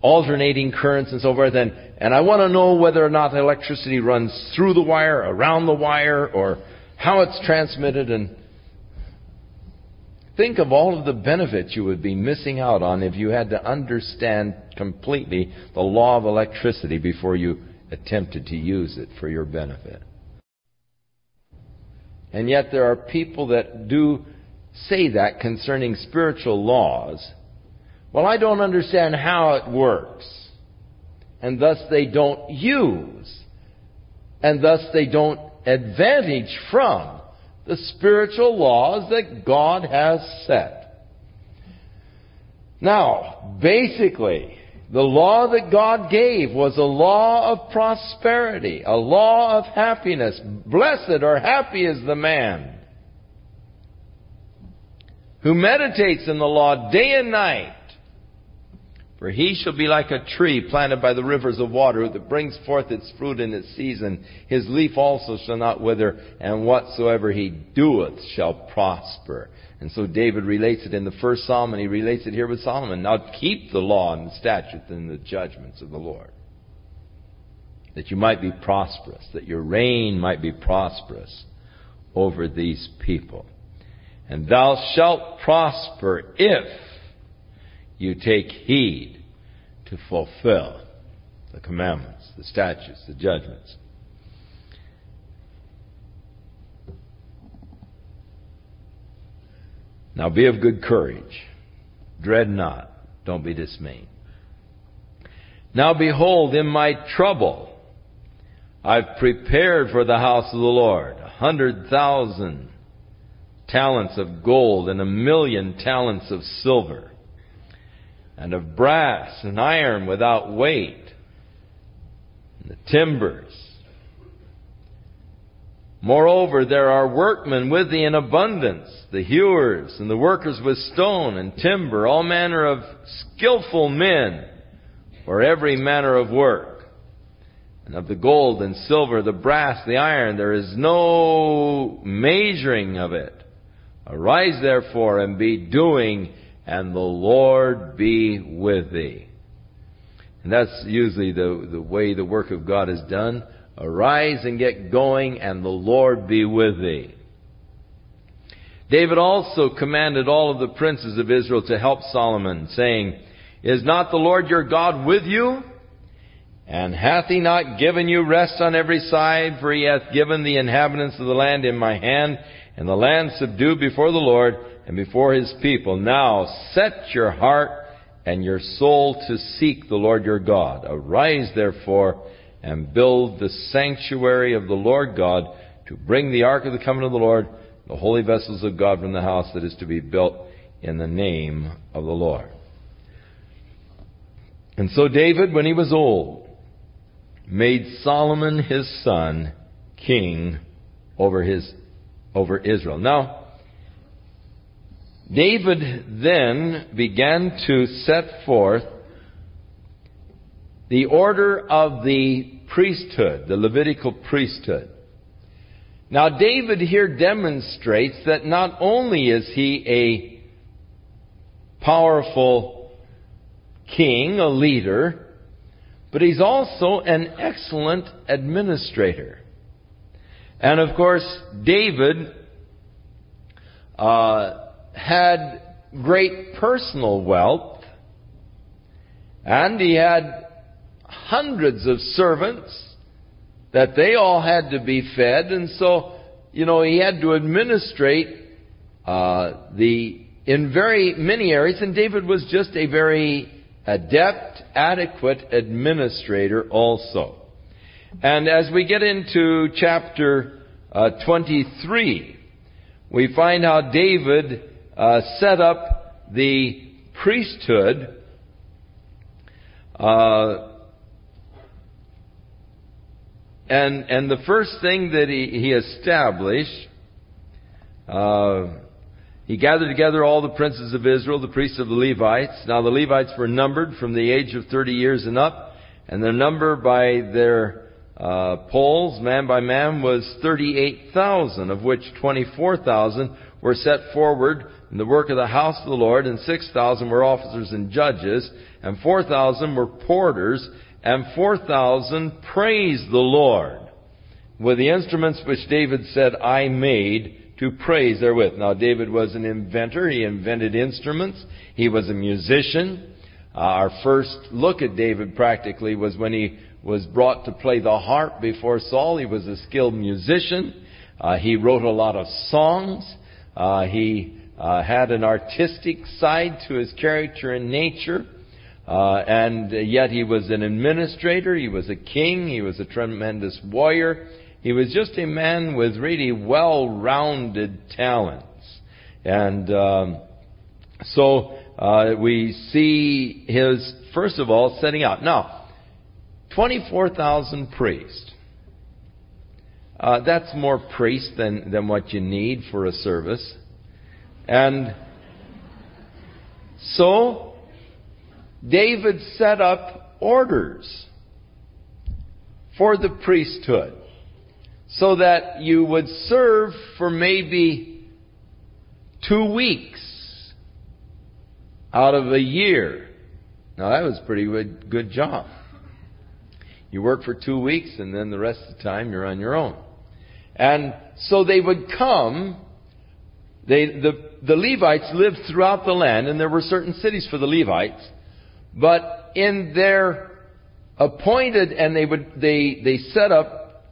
alternating currents and so forth. And, and I want to know whether or not electricity runs through the wire, around the wire, or how it's transmitted. And think of all of the benefits you would be missing out on if you had to understand completely the law of electricity before you attempted to use it for your benefit. And yet there are people that do say that concerning spiritual laws. Well, I don't understand how it works. And thus they don't use. And thus they don't advantage from the spiritual laws that God has set. Now, basically, the law that God gave was a law of prosperity, a law of happiness. Blessed or happy is the man who meditates in the law day and night. For he shall be like a tree planted by the rivers of water that brings forth its fruit in its season. His leaf also shall not wither, and whatsoever he doeth shall prosper. And so David relates it in the first psalm, and he relates it here with Solomon. Now keep the law and the statutes and the judgments of the Lord. That you might be prosperous, that your reign might be prosperous over these people. And thou shalt prosper if you take heed to fulfill the commandments, the statutes, the judgments. Now be of good courage. Dread not. Don't be dismayed. Now behold, in my trouble, I've prepared for the house of the Lord a hundred thousand talents of gold and a million talents of silver and of brass and iron without weight and the timbers Moreover, there are workmen with thee in abundance, the hewers and the workers with stone and timber, all manner of skillful men for every manner of work. And of the gold and silver, the brass, the iron, there is no measuring of it. Arise therefore and be doing, and the Lord be with thee. And that's usually the, the way the work of God is done. Arise and get going, and the Lord be with thee. David also commanded all of the princes of Israel to help Solomon, saying, Is not the Lord your God with you? And hath he not given you rest on every side? For he hath given the inhabitants of the land in my hand, and the land subdued before the Lord and before his people. Now set your heart and your soul to seek the Lord your God. Arise therefore and build the sanctuary of the Lord God to bring the ark of the covenant of the Lord, the holy vessels of God from the house that is to be built in the name of the Lord. And so David, when he was old, made Solomon his son king over his, over Israel. Now, David then began to set forth the order of the priesthood, the Levitical priesthood. Now, David here demonstrates that not only is he a powerful king, a leader, but he's also an excellent administrator. And of course, David uh, had great personal wealth, and he had hundreds of servants that they all had to be fed, and so, you know, he had to administrate uh, the in very many areas, and David was just a very adept, adequate administrator also. And as we get into chapter uh, 23, we find how David uh, set up the priesthood uh, and and the first thing that he, he established uh, he gathered together all the princes of Israel, the priests of the Levites. Now the Levites were numbered from the age of 30 years and up, and their number by their uh, polls, man by man, was 38,000, of which 24,000 were set forward in the work of the house of the Lord, and 6,000 were officers and judges, and 4,000 were porters, and 4,000 praised the Lord with the instruments which David said, I made to praise therewith. Now, David was an inventor. He invented instruments. He was a musician. Uh, our first look at David practically was when he was brought to play the harp before Saul. He was a skilled musician. Uh, he wrote a lot of songs. Uh, he uh, had an artistic side to his character and nature. Uh, and yet he was an administrator. He was a king. He was a tremendous warrior. He was just a man with really well-rounded talents. And um, so uh, we see his, first of all, setting out. Now, 24,000 priests. Uh, that's more priests than, than what you need for a service. And so, David set up orders for the priesthood so that you would serve for maybe two weeks out of a year. Now that was a pretty good, good job. You work for two weeks and then the rest of the time you're on your own. And so they would come, they, the, the Levites lived throughout the land and there were certain cities for the Levites, but in their appointed and they would, they, they set up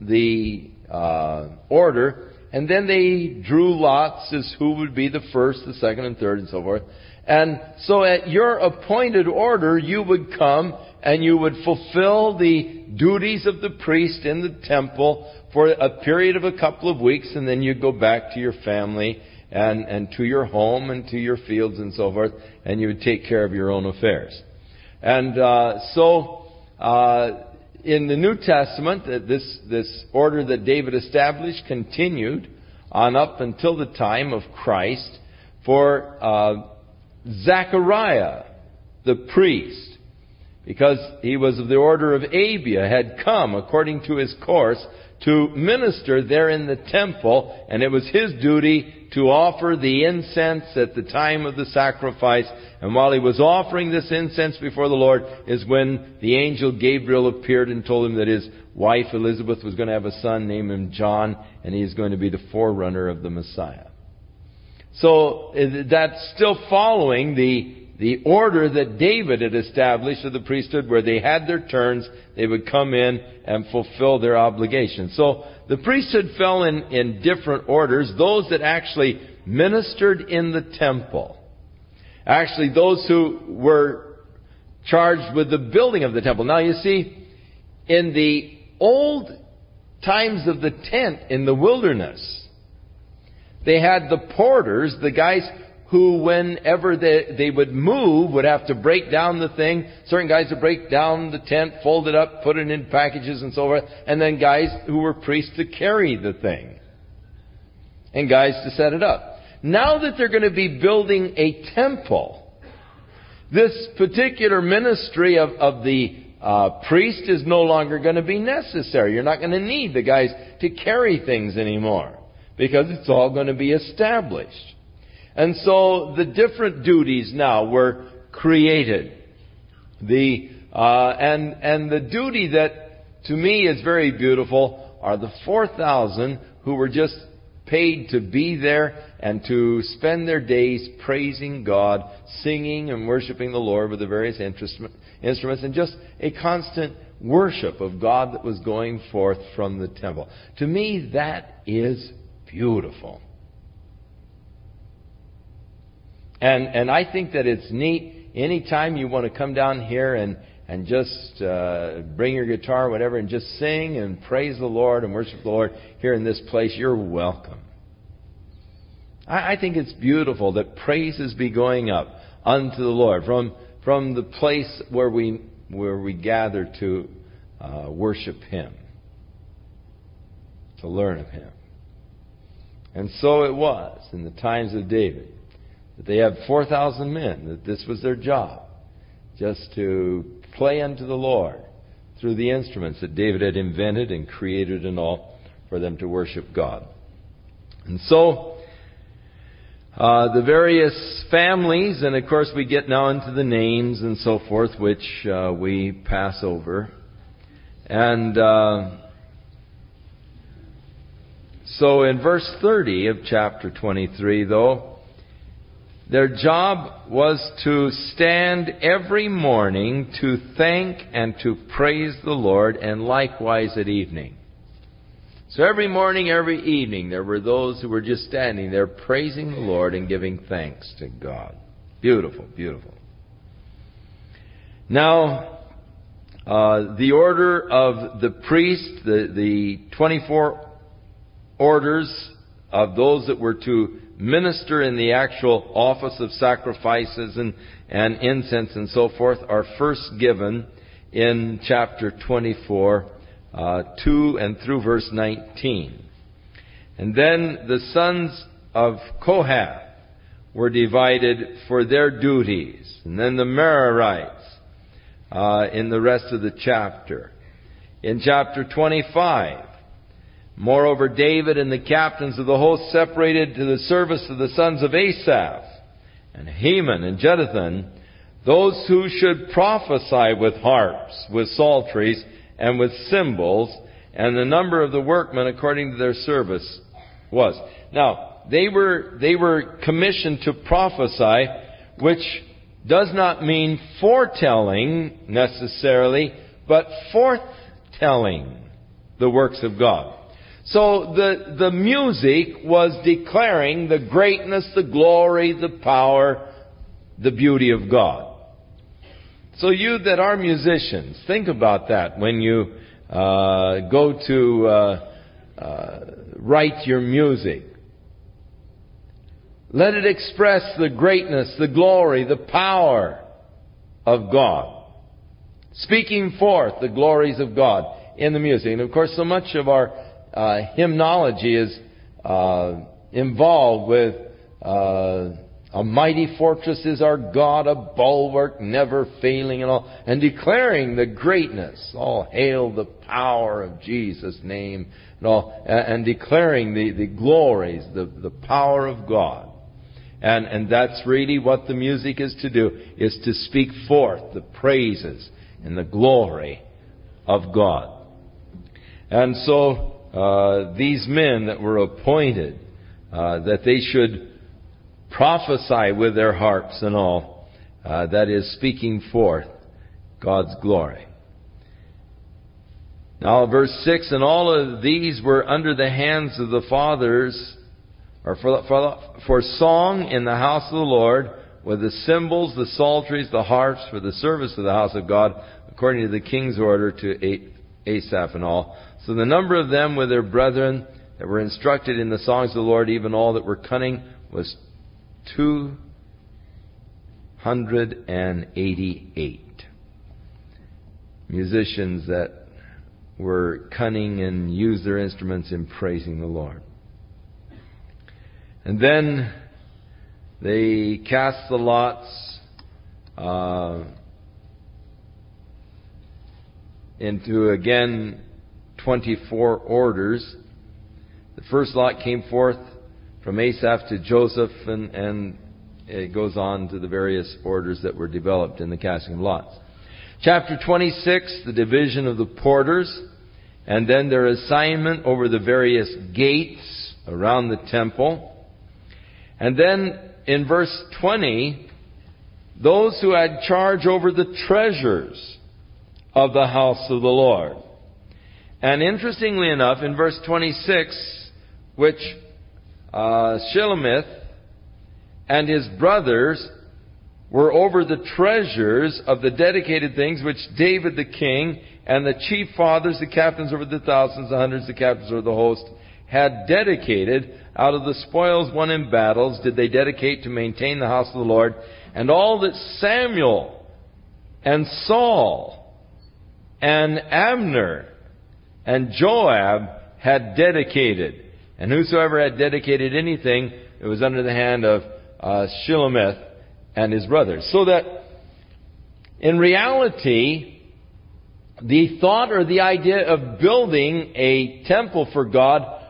the uh, order, and then they drew lots as who would be the first, the second, and third, and so forth. And so at your appointed order, you would come and you would fulfill the duties of the priest in the temple for a period of a couple of weeks, and then you'd go back to your family and, and to your home and to your fields and so forth, and you would take care of your own affairs. And uh, so uh, in the New Testament, this, this order that David established continued on up until the time of Christ for uh, Zechariah, the priest, because he was of the order of Abia, had come according to his course to minister there in the temple, and it was his duty to offer the incense at the time of the sacrifice. And while he was offering this incense before the Lord is when the angel Gabriel appeared and told him that his wife Elizabeth was going to have a son, name him John, and he is going to be the forerunner of the Messiah. So that's still following the the order that David had established of the priesthood where they had their turns, they would come in and fulfill their obligation. So the priesthood fell in, in different orders. Those that actually ministered in the temple. Actually, those who were charged with the building of the temple. Now you see, in the old times of the tent in the wilderness, they had the porters, the guys who, whenever they, they would move, would have to break down the thing. Certain guys would break down the tent, fold it up, put it in packages and so forth. And then guys who were priests to carry the thing. And guys to set it up. Now that they're going to be building a temple, this particular ministry of, of the uh, priest is no longer going to be necessary. You're not going to need the guys to carry things anymore because it's all going to be established. And so the different duties now were created. The, uh, and, and the duty that to me is very beautiful are the 4,000 who were just paid to be there and to spend their days praising God, singing and worshiping the Lord with the various instruments, and just a constant worship of God that was going forth from the temple. To me, that is beautiful. And, and I think that it's neat anytime you want to come down here and, and just uh, bring your guitar, or whatever, and just sing and praise the Lord and worship the Lord here in this place, you're welcome. I, I think it's beautiful that praises be going up unto the Lord from, from the place where we, where we gather to uh, worship Him, to learn of Him. And so it was in the times of David that they had 4,000 men, that this was their job, just to play unto the Lord through the instruments that David had invented and created and all for them to worship God. And so, uh, the various families, and of course we get now into the names and so forth, which uh, we pass over. And uh, so in verse 30 of chapter 23, though, their job was to stand every morning to thank and to praise the Lord, and likewise at evening. So every morning, every evening, there were those who were just standing there praising the Lord and giving thanks to God. Beautiful, beautiful. Now, uh, the order of the priest, the, the 24 orders of those that were to minister in the actual office of sacrifices and, and incense and so forth are first given in chapter 24, uh, 2 and through verse 19. And then the sons of Kohath were divided for their duties. And then the Merarites uh, in the rest of the chapter. In chapter 25, Moreover, David and the captains of the host separated to the service of the sons of Asaph, and Heman and Jeduthun, those who should prophesy with harps, with psalteries, and with cymbals, and the number of the workmen according to their service was. Now, they were, they were commissioned to prophesy, which does not mean foretelling necessarily, but forthtelling the works of God. So the, the music was declaring the greatness, the glory, the power, the beauty of God. So you that are musicians, think about that when you uh, go to uh, uh, write your music. Let it express the greatness, the glory, the power of God. Speaking forth the glories of God in the music. And of course, so much of our uh, hymnology is uh, involved with uh, a mighty fortress is our God, a bulwark never failing and all, and declaring the greatness. All hail the power of Jesus' name and all, and, declaring the, the glories, the, the power of God. And, and that's really what the music is to do, is to speak forth the praises and the glory of God. And so, uh, these men that were appointed, uh, that they should prophesy with their harps and all, uh, that is, speaking forth God's glory. Now, verse 6 And all of these were under the hands of the fathers, or for, for, for song in the house of the Lord, with the cymbals, the psalteries, the harps, for the service of the house of God, according to the king's order to Asaph and all. So the number of them with their brethren that were instructed in the songs of the Lord, even all that were cunning, was 288. Musicians that were cunning and used their instruments in praising the Lord. And then they cast the lots uh, into again 24 orders. The first lot came forth from Asaph to Joseph and, and it goes on to the various orders that were developed in the casting of lots. Chapter 26, the division of the porters, and then their assignment over the various gates around the temple. And then in verse 20, those who had charge over the treasures of the house of the Lord. And interestingly enough, in verse 26, which uh, Shelomith and his brothers were over the treasures of the dedicated things which David the king and the chief fathers, the captains over the thousands, the hundreds, the captains over the host, had dedicated. Out of the spoils won in battles, did they dedicate to maintain the house of the Lord, and all that Samuel and Saul and Abner and Joab had dedicated. And whosoever had dedicated anything, it was under the hand of uh, Shelomith and his brothers. So that in reality, the thought or the idea of building a temple for God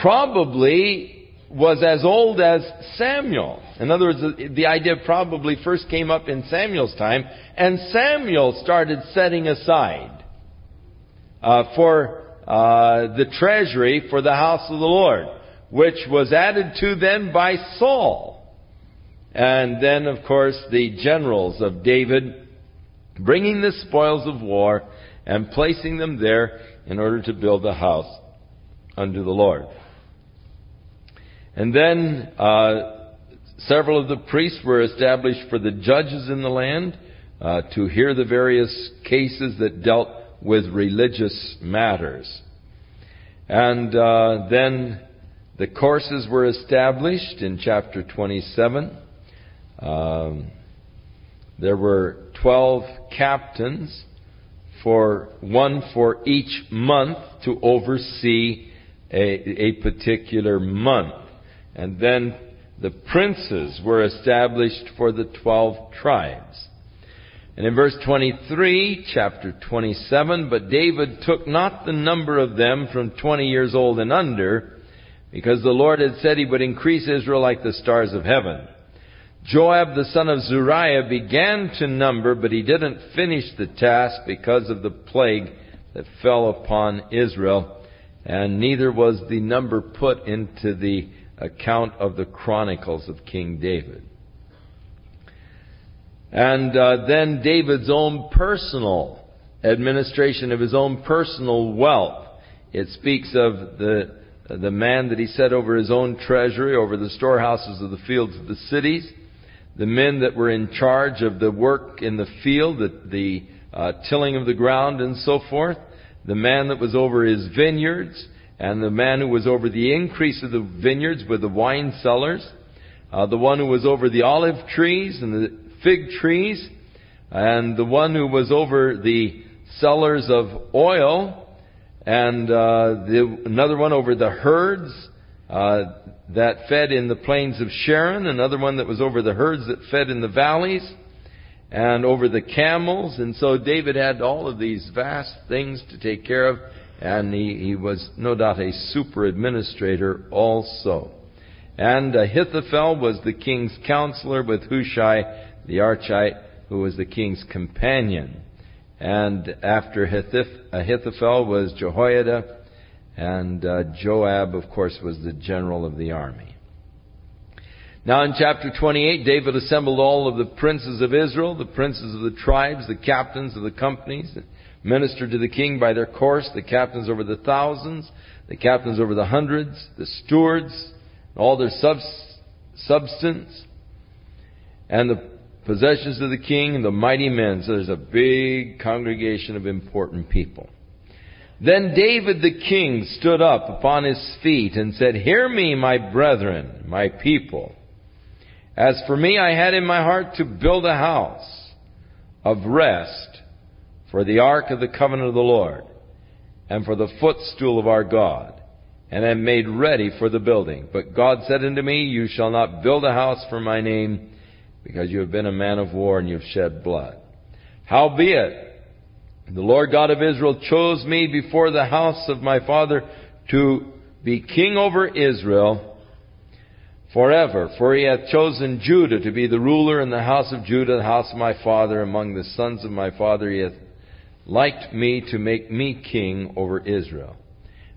probably was as old as Samuel. In other words, the idea probably first came up in Samuel's time, and Samuel started setting aside uh, for uh, the treasury for the house of the Lord which was added to them by Saul. And then, of course, the generals of David bringing the spoils of war and placing them there in order to build the house unto the Lord. And then uh, several of the priests were established for the judges in the land uh, to hear the various cases that dealt with religious matters. And uh, then the courses were established in chapter 27. Um, there were 12 captains for one for each month to oversee a, a particular month. And then the princes were established for the 12 tribes. And in verse 23, chapter 27, but David took not the number of them from 20 years old and under, because the Lord had said he would increase Israel like the stars of heaven. Joab the son of Zeruiah began to number, but he didn't finish the task because of the plague that fell upon Israel, and neither was the number put into the account of the chronicles of King David. And uh, then David's own personal administration of his own personal wealth. It speaks of the the man that he set over his own treasury, over the storehouses of the fields of the cities, the men that were in charge of the work in the field, the, the uh, tilling of the ground and so forth, the man that was over his vineyards, and the man who was over the increase of the vineyards with the wine cellars, uh, the one who was over the olive trees and the fig trees, and the one who was over the cellars of oil, and uh, the, another one over the herds uh, that fed in the plains of Sharon, another one that was over the herds that fed in the valleys, and over the camels. And so David had all of these vast things to take care of, and he, he was no doubt a super administrator also. And Ahithophel was the king's counselor with Hushai the Archite, who was the king's companion. And after Ahithophel was Jehoiada, and uh, Joab, of course, was the general of the army. Now in chapter 28, David assembled all of the princes of Israel, the princes of the tribes, the captains of the companies, ministered to the king by their course, the captains over the thousands, the captains over the hundreds, the stewards, all their substance, and the possessions of the king and the mighty men. So there's a big congregation of important people. Then David the king stood up upon his feet and said, Hear me, my brethren, my people. As for me, I had in my heart to build a house of rest for the ark of the covenant of the Lord and for the footstool of our God, and am made ready for the building. But God said unto me, You shall not build a house for my name, because you have been a man of war and you have shed blood. Howbeit, the Lord God of Israel chose me before the house of my father to be king over Israel, forever. For he hath chosen Judah to be the ruler in the house of Judah, the house of my father. Among the sons of my father he hath liked me to make me king over Israel.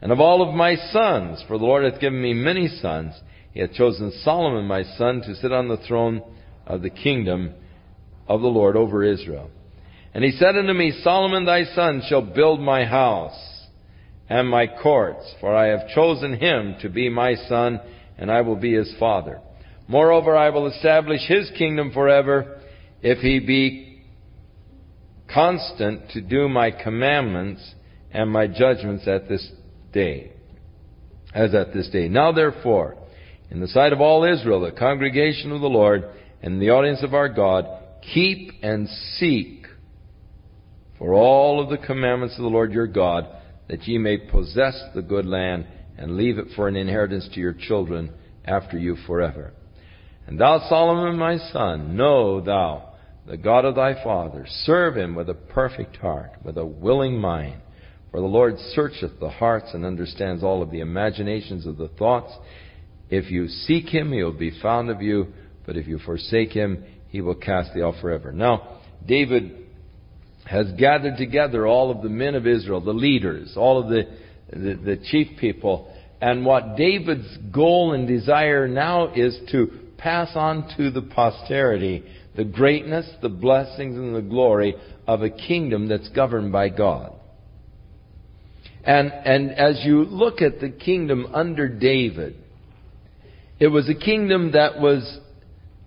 And of all of my sons, for the Lord hath given me many sons, he hath chosen Solomon my son to sit on the throne of the kingdom of the Lord over Israel. And he said unto me, Solomon thy son shall build my house and my courts, for I have chosen him to be my son, and I will be his father. Moreover, I will establish his kingdom forever, if he be constant to do my commandments and my judgments at this day, as at this day. Now therefore, in the sight of all Israel, the congregation of the Lord, and the audience of our God, keep and seek for all of the commandments of the Lord your God, that ye may possess the good land and leave it for an inheritance to your children after you forever. And thou, Solomon, my son, know thou the God of thy father. Serve him with a perfect heart, with a willing mind. For the Lord searcheth the hearts and understands all of the imaginations of the thoughts. If you seek him, he will be found of you, but if you forsake him, he will cast thee off forever. Now, David has gathered together all of the men of Israel, the leaders, all of the, the, the chief people, and what David's goal and desire now is to pass on to the posterity the greatness, the blessings, and the glory of a kingdom that's governed by God. And, and as you look at the kingdom under David, it was a kingdom that was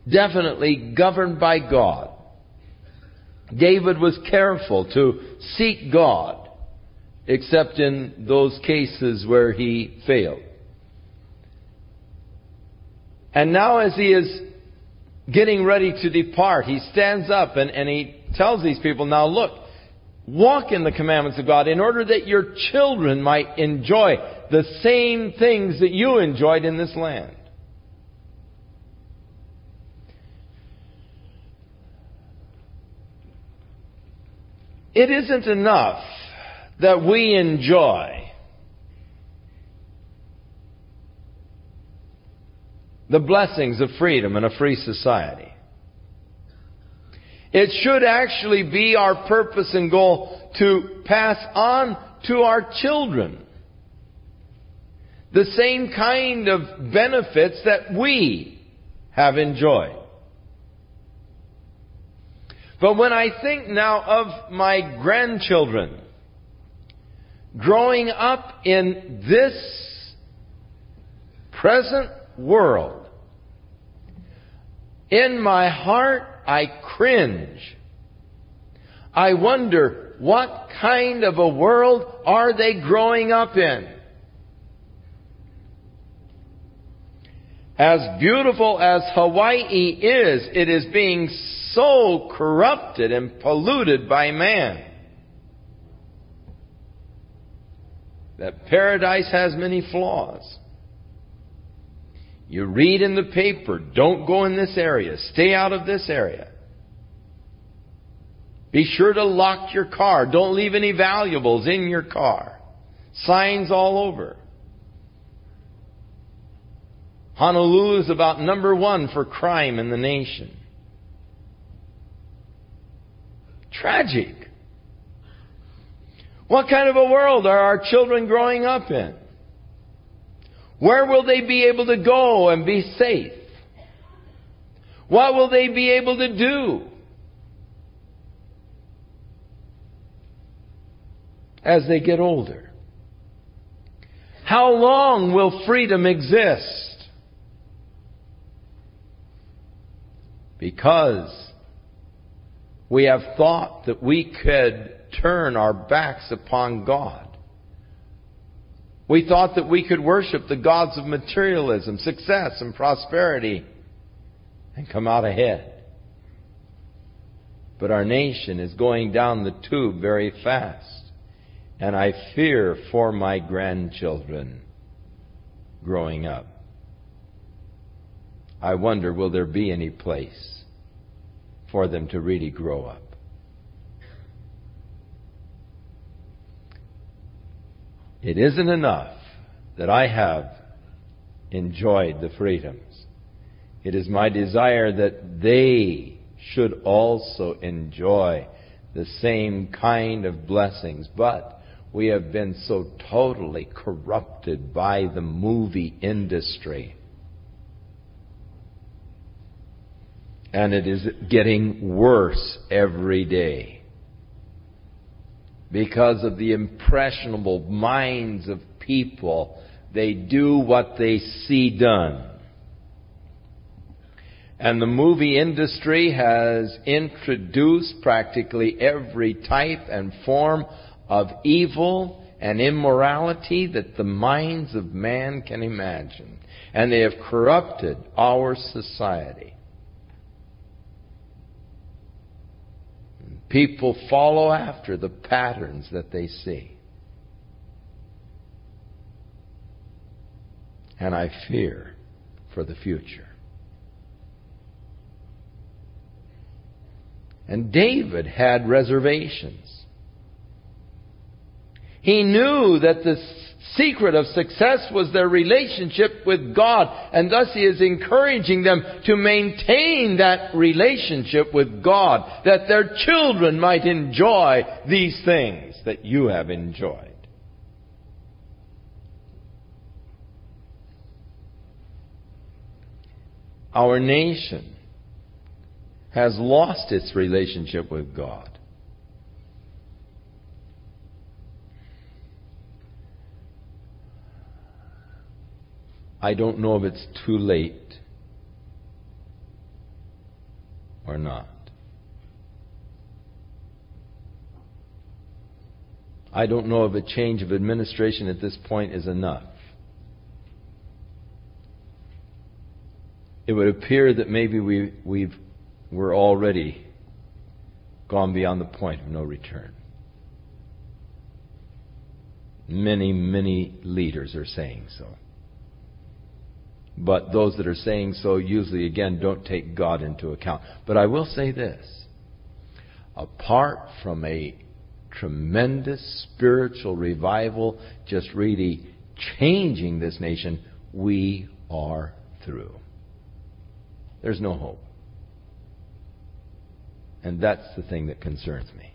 definitely governed by God. David was careful to seek God, except in those cases where he failed. And now as he is getting ready to depart, he stands up and, and he tells these people, now look, walk in the commandments of God in order that your children might enjoy the same things that you enjoyed in this land. It isn't enough that we enjoy the blessings of freedom and a free society. It should actually be our purpose and goal to pass on to our children the same kind of benefits that we have enjoyed. But when I think now of my grandchildren growing up in this present world, in my heart I cringe. I wonder what kind of a world are they growing up in? As beautiful as Hawaii is, it is being so corrupted and polluted by man that paradise has many flaws. You read in the paper, don't go in this area, stay out of this area. Be sure to lock your car. Don't leave any valuables in your car. Signs all over. Honolulu is about number one for crime in the nation. Tragic. What kind of a world are our children growing up in? Where will they be able to go and be safe? What will they be able to do? As they get older. How long will freedom exist? Because we have thought that we could turn our backs upon God. We thought that we could worship the gods of materialism, success, and prosperity and come out ahead. But our nation is going down the tube very fast. And I fear for my grandchildren growing up. I wonder, will there be any place for them to really grow up. It isn't enough that I have enjoyed the freedoms It is my desire that they should also enjoy the same kind of blessings. But we have been so totally corrupted by the movie industry. And it is getting worse every day. Because of the impressionable minds of people, they do what they see done. And the movie industry has introduced practically every type and form of evil and immorality that the minds of man can imagine. And they have corrupted our society. People follow after the patterns that they see. And I fear for the future. And David had reservations. He knew that the secret of success was their relationship with God, and thus he is encouraging them to maintain that relationship with God, that their children might enjoy these things that you have enjoyed. Our nation has lost its relationship with God. I don't know if it's too late or not. I don't know if a change of administration at this point is enough. It would appear that maybe we, we've we're already gone beyond the point of no return. Many, many leaders are saying so. But those that are saying so usually, again, don't take God into account. But I will say this apart from a tremendous spiritual revival just really changing this nation, we are through. There's no hope. And that's the thing that concerns me.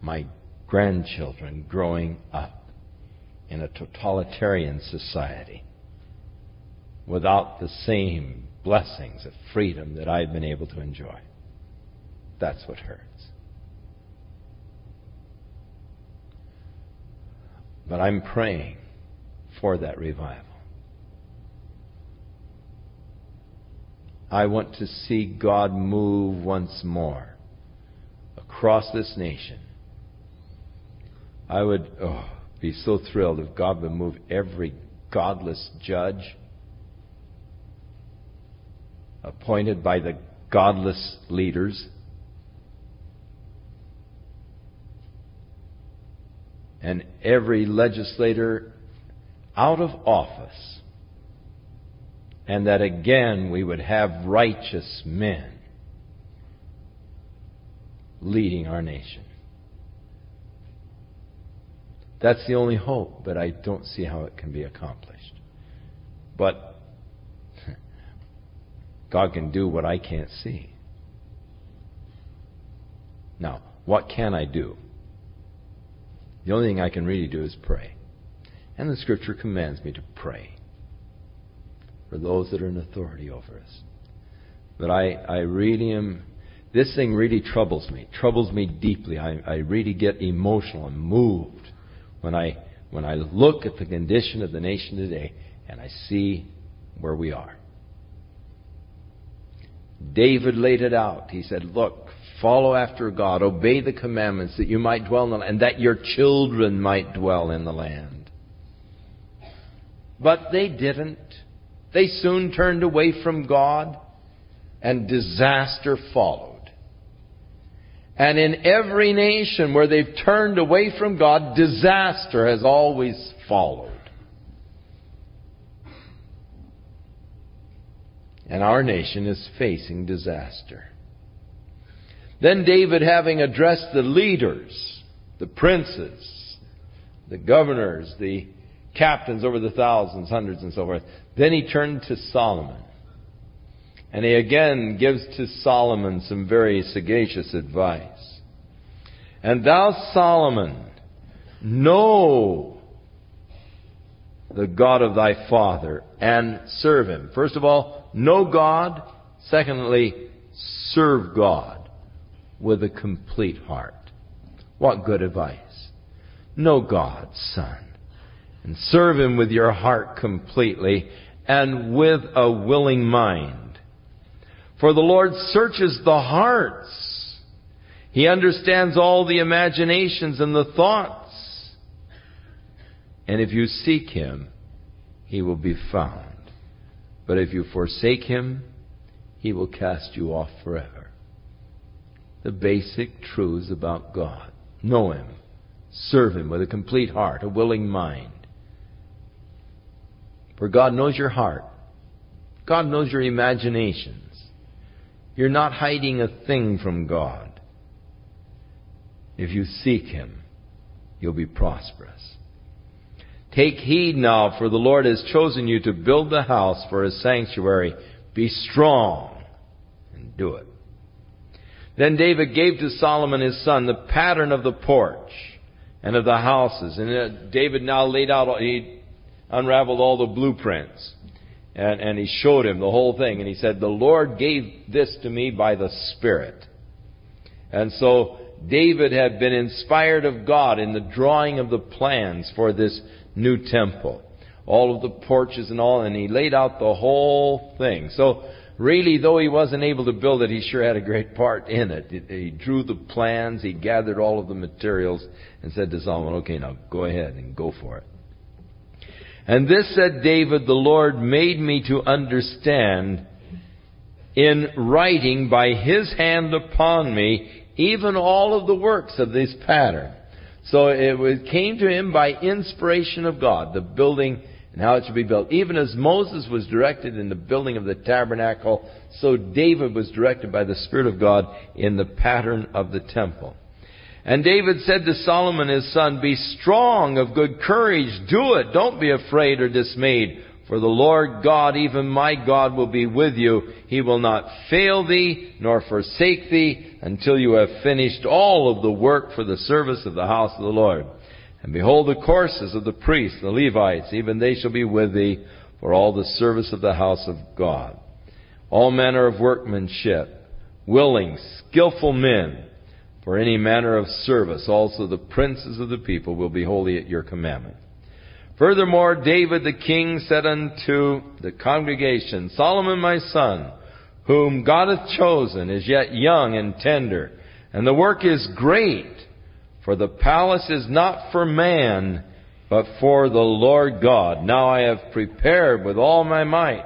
My grandchildren growing up in a totalitarian society without the same blessings of freedom that I've been able to enjoy. That's what hurts. But I'm praying for that revival. I want to see God move once more across this nation. I would oh, be so thrilled if God would move every godless judge appointed by the godless leaders and every legislator out of office and that again we would have righteous men leading our nation. That's the only hope, but I don't see how it can be accomplished. But God can do what I can't see. Now, what can I do? The only thing I can really do is pray. And the scripture commands me to pray for those that are in authority over us. But I, I really am, this thing really troubles me, troubles me deeply. I, I really get emotional and moved when I, when I look at the condition of the nation today and I see where we are. David laid it out. He said, Look, follow after God, obey the commandments that you might dwell in the land, and that your children might dwell in the land. But they didn't. They soon turned away from God and disaster followed. And in every nation where they've turned away from God, disaster has always followed. And our nation is facing disaster. Then David, having addressed the leaders, the princes, the governors, the captains over the thousands, hundreds, and so forth. Then he turned to Solomon. And he again gives to Solomon some very sagacious advice. And thou, Solomon, know the God of thy father and serve him. First of all, know God. Secondly, serve God with a complete heart. What good advice. Know God, son, and serve him with your heart completely and with a willing mind. For the Lord searches the hearts. He understands all the imaginations and the thoughts. And if you seek him, he will be found. But if you forsake him, he will cast you off forever. The basic truths about God. Know him. Serve him with a complete heart, a willing mind. For God knows your heart. God knows your imaginations. You're not hiding a thing from God. If you seek Him, you'll be prosperous. Take heed now, for the Lord has chosen you to build the house for His sanctuary. Be strong and do it. Then David gave to Solomon his son the pattern of the porch and of the houses. And uh, David now laid out, he unraveled all the blueprints. And, and he showed him the whole thing. And he said, The Lord gave this to me by the Spirit. And so David had been inspired of God in the drawing of the plans for this new temple. All of the porches and all, and he laid out the whole thing. So really, though he wasn't able to build it, he sure had a great part in it. He drew the plans, he gathered all of the materials, and said to Solomon, okay, now go ahead and go for it. And this, said David, the Lord made me to understand in writing by his hand upon me even all of the works of this pattern. So it came to him by inspiration of God, the building and how it should be built. Even as Moses was directed in the building of the tabernacle, so David was directed by the Spirit of God in the pattern of the temple. And David said to Solomon his son, Be strong of good courage, do it, don't be afraid or dismayed, for the Lord God, even my God, will be with you. He will not fail thee, nor forsake thee, until you have finished all of the work for the service of the house of the Lord. And behold the courses of the priests, the Levites, even they shall be with thee for all the service of the house of God. All manner of workmanship, willing, skillful men, for any manner of service. Also the princes of the people will be holy at your commandment. Furthermore, David the king said unto the congregation, Solomon my son, whom God hath chosen, is yet young and tender, and the work is great, for the palace is not for man, but for the Lord God. Now I have prepared with all my might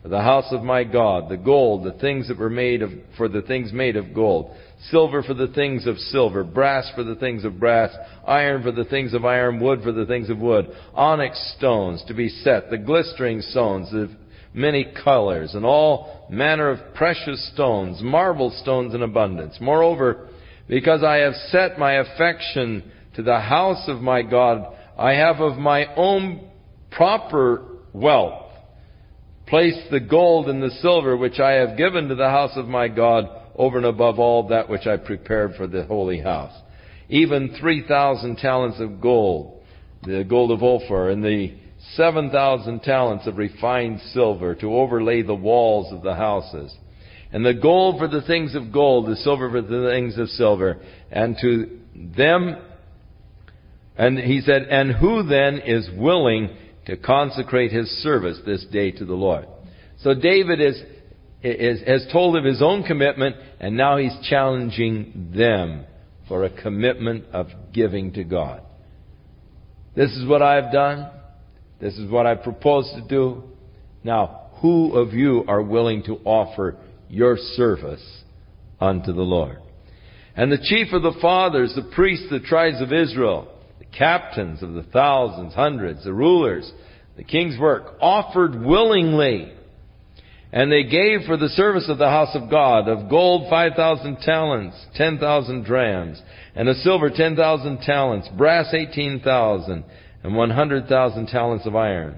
for the house of my God, the gold, the things that were made of, for the things made of gold, silver for the things of silver, brass for the things of brass, iron for the things of iron, wood for the things of wood, onyx stones to be set, the glistering stones of many colors, and all manner of precious stones, marble stones in abundance. Moreover, because I have set my affection to the house of my God, I have of my own proper wealth placed the gold and the silver which I have given to the house of my God over and above all that which I prepared for the holy house. Even 3,000 talents of gold, the gold of Ophir, and the 7,000 talents of refined silver to overlay the walls of the houses. And the gold for the things of gold, the silver for the things of silver. And to them, and he said, and who then is willing to consecrate his service this day to the Lord? So David is is, has told of his own commitment, and now he's challenging them for a commitment of giving to God. This is what I have done. This is what I propose to do. Now, who of you are willing to offer your service unto the Lord? And the chief of the fathers, the priests, the tribes of Israel, the captains of the thousands, hundreds, the rulers, the king's work, offered willingly and they gave for the service of the house of God of gold 5,000 talents, 10,000 drams, and of silver 10,000 talents, brass 18,000, and 100,000 talents of iron.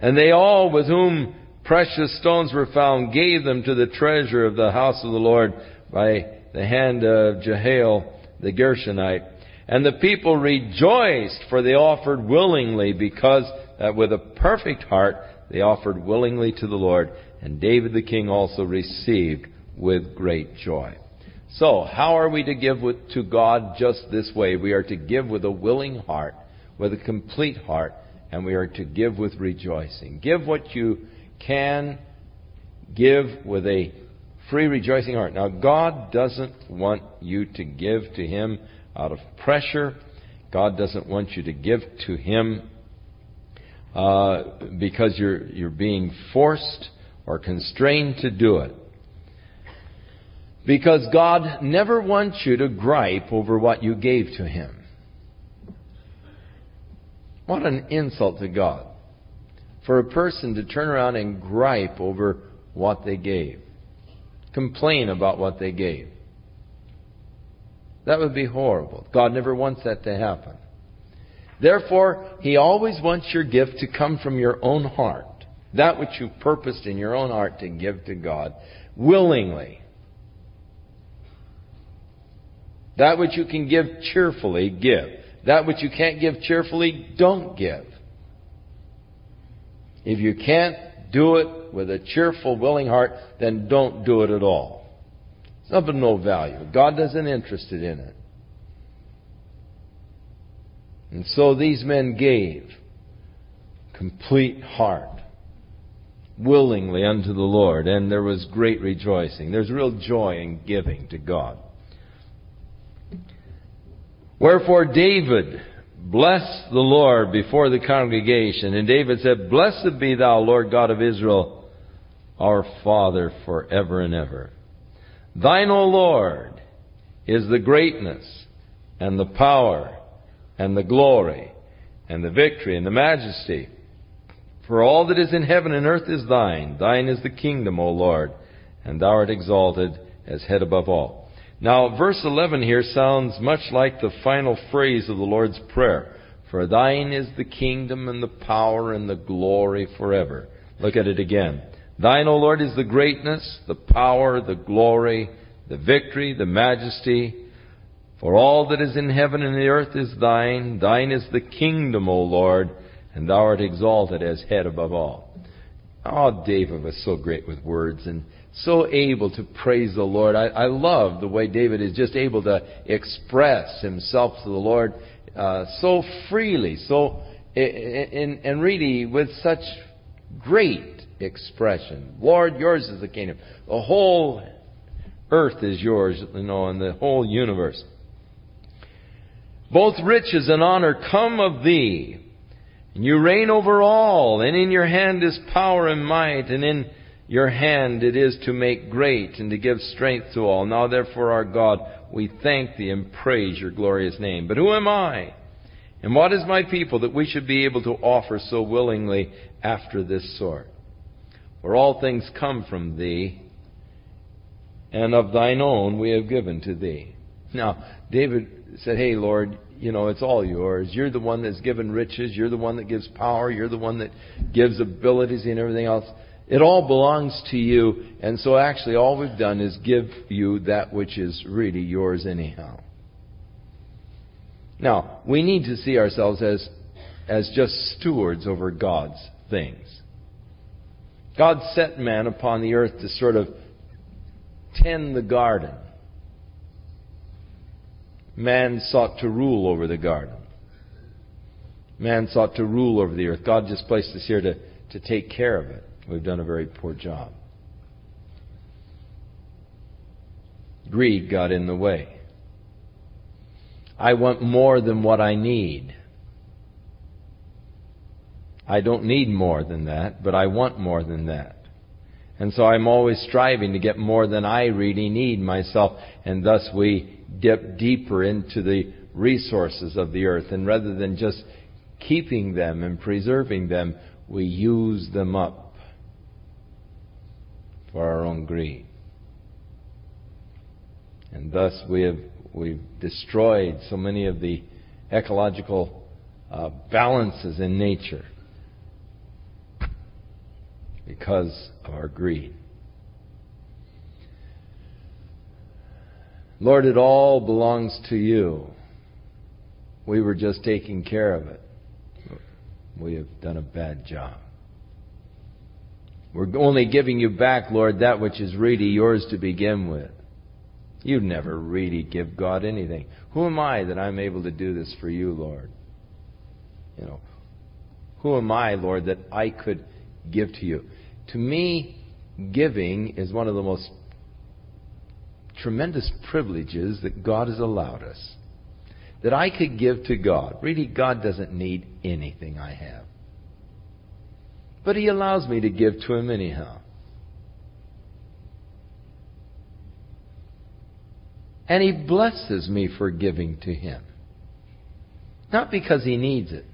And they all with whom precious stones were found, gave them to the treasure of the house of the Lord by the hand of Jehiel the Gershonite. And the people rejoiced, for they offered willingly, because uh, with a perfect heart they offered willingly to the Lord. And David the king also received with great joy. So, how are we to give with, to God just this way? We are to give with a willing heart, with a complete heart, and we are to give with rejoicing. Give what you can, give with a free, rejoicing heart. Now, God doesn't want you to give to Him out of pressure. God doesn't want you to give to Him uh, because you're, you're being forced or constrained to do it. Because God never wants you to gripe over what you gave to Him. What an insult to God. For a person to turn around and gripe over what they gave. Complain about what they gave. That would be horrible. God never wants that to happen. Therefore, He always wants your gift to come from your own heart. That which you purposed in your own heart to give to God willingly. That which you can give cheerfully, give. That which you can't give cheerfully, don't give. If you can't do it with a cheerful, willing heart, then don't do it at all. It's of no value. God isn't interested in it. And so these men gave complete heart, willingly unto the Lord, and there was great rejoicing. There's real joy in giving to God. Wherefore David blessed the Lord before the congregation, and David said, Blessed be thou, Lord God of Israel, our Father forever and ever. Thine, O Lord, is the greatness and the power and the glory and the victory and the majesty. For all that is in heaven and earth is thine. Thine is the kingdom, O Lord, and thou art exalted as head above all. Now, verse 11 here sounds much like the final phrase of the Lord's Prayer. For thine is the kingdom and the power and the glory forever. Look at it again. Thine, O Lord, is the greatness, the power, the glory, the victory, the majesty. For all that is in heaven and the earth is thine. Thine is the kingdom, O Lord, and thou art exalted as head above all. Oh, David was so great with words, and so able to praise the Lord. I, I love the way David is just able to express himself to the Lord uh, so freely, so and, and really with such great expression. Lord, yours is the kingdom. The whole earth is yours, you know, and the whole universe. Both riches and honor come of thee. And you reign over all, and in your hand is power and might, and in your hand it is to make great and to give strength to all. Now therefore, our God, we thank thee and praise your glorious name. But who am I? And what is my people that we should be able to offer so willingly after this sort? For all things come from thee, and of thine own we have given to thee. Now, David said, Hey, Lord, you know, it's all yours. You're the one that's given riches. You're the one that gives power. You're the one that gives abilities and everything else. It all belongs to you, and so actually all we've done is give you that which is really yours anyhow. Now, we need to see ourselves as, as just stewards over God's things. God set man upon the earth to sort of tend the garden. Man sought to rule over the garden. Man sought to rule over the earth. God just placed us here to, to take care of it. We've done a very poor job. Greed got in the way. I want more than what I need. I don't need more than that, but I want more than that. And so I'm always striving to get more than I really need myself, and thus we dip deeper into the resources of the earth. And rather than just keeping them and preserving them, we use them up for our own greed. And thus we have we've destroyed so many of the ecological uh, balances in nature. because of our greed. Lord, it all belongs to you. We were just taking care of it. We have done a bad job. We're only giving you back, Lord, that which is really yours to begin with. You never really give God anything. Who am I that I'm able to do this for you, Lord? You know, who am I, Lord, that I could give to you? To me, giving is one of the most tremendous privileges that God has allowed us. That I could give to God. Really, God doesn't need anything I have. But He allows me to give to Him anyhow. And He blesses me for giving to Him. Not because He needs it,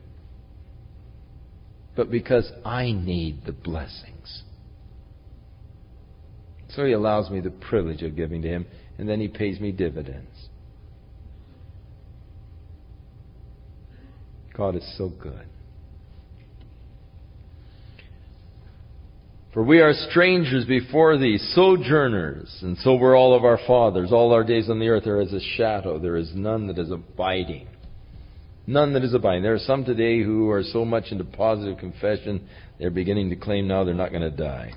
but because I need the blessings. So He allows me the privilege of giving to Him, and then He pays me dividends. God is so good. For we are strangers before thee, sojourners, and so were all of our fathers. All our days on the earth are as a shadow. There is none that is abiding. None that is abiding. There are some today who are so much into positive confession, they're beginning to claim now they're not going to die.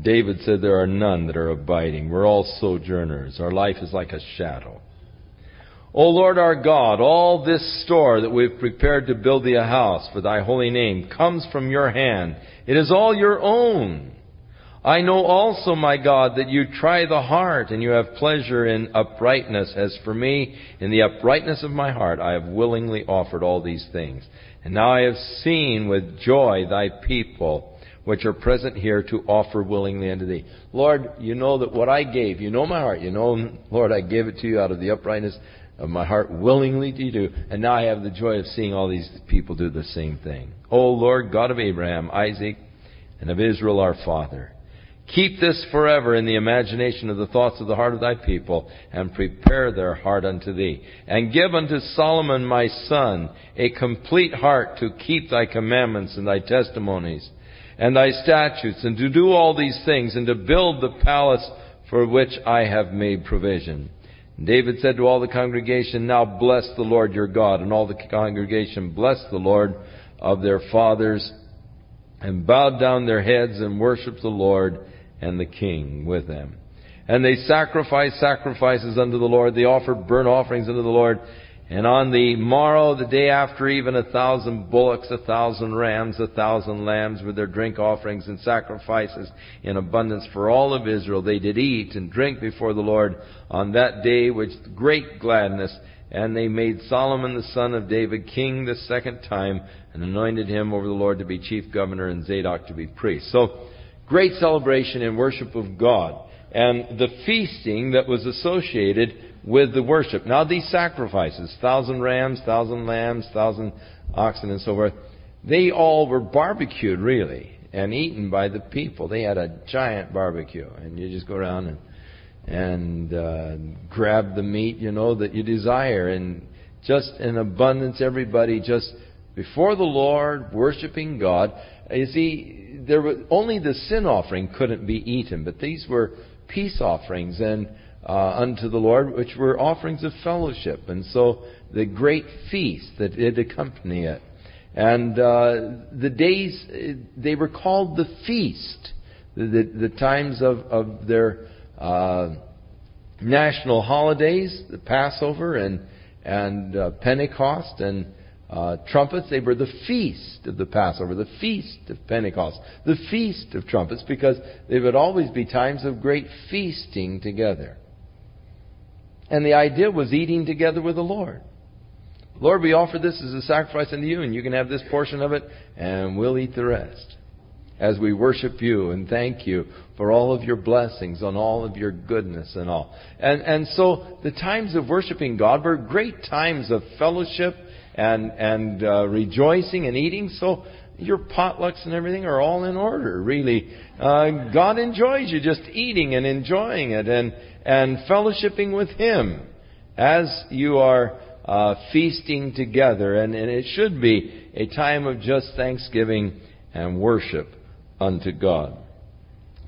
David said there are none that are abiding. We're all sojourners. Our life is like a shadow. O Lord our God, all this store that we've prepared to build thee a house for thy holy name comes from your hand. It is all your own. I know also, my God, that you try the heart and you have pleasure in uprightness. As for me, in the uprightness of my heart, I have willingly offered all these things. And now I have seen with joy thy people, which are present here to offer willingly unto thee. Lord, you know that what I gave, you know my heart. You know, Lord, I gave it to you out of the uprightness of my heart willingly to do. And now I have the joy of seeing all these people do the same thing. O Lord, God of Abraham, Isaac, and of Israel our father, keep this forever in the imagination of the thoughts of the heart of thy people, and prepare their heart unto thee. And give unto Solomon my son a complete heart to keep thy commandments and thy testimonies and thy statutes, and to do all these things, and to build the palace for which I have made provision. David said to all the congregation, Now bless the Lord your God. And all the congregation blessed the Lord of their fathers and bowed down their heads and worshiped the Lord and the king with them. And they sacrificed sacrifices unto the Lord. They offered burnt offerings unto the Lord. And on the morrow, the day after, even a thousand bullocks, a thousand rams, a thousand lambs with their drink offerings and sacrifices in abundance for all of Israel. They did eat and drink before the Lord on that day with great gladness. And they made Solomon the son of David king the second time and anointed him over the Lord to be chief governor and Zadok to be priest. So, great celebration and worship of God. And the feasting that was associated with the worship. Now these sacrifices, thousand rams, thousand lambs, thousand oxen and so forth, they all were barbecued really and eaten by the people. They had a giant barbecue and you just go around and and uh, grab the meat, you know, that you desire and just in abundance everybody just before the Lord worshiping God. You see, there was only the sin offering couldn't be eaten, but these were peace offerings and uh, unto the Lord, which were offerings of fellowship. And so the great feast that did accompany it. And uh, the days, they were called the feast, the, the, the times of, of their uh, national holidays, the Passover and, and uh, Pentecost and uh, trumpets, they were the feast of the Passover, the feast of Pentecost, the feast of trumpets, because they would always be times of great feasting together. And the idea was eating together with the Lord. Lord, we offer this as a sacrifice unto you, and you can have this portion of it, and we'll eat the rest. As we worship you and thank you for all of your blessings and all of your goodness and all. And, and so the times of worshiping God were great times of fellowship and, and uh, rejoicing and eating. So your potlucks and everything are all in order, really. Uh, God enjoys you just eating and enjoying it. And, and fellowshipping with Him as you are uh, feasting together. And, and it should be a time of just thanksgiving and worship unto God.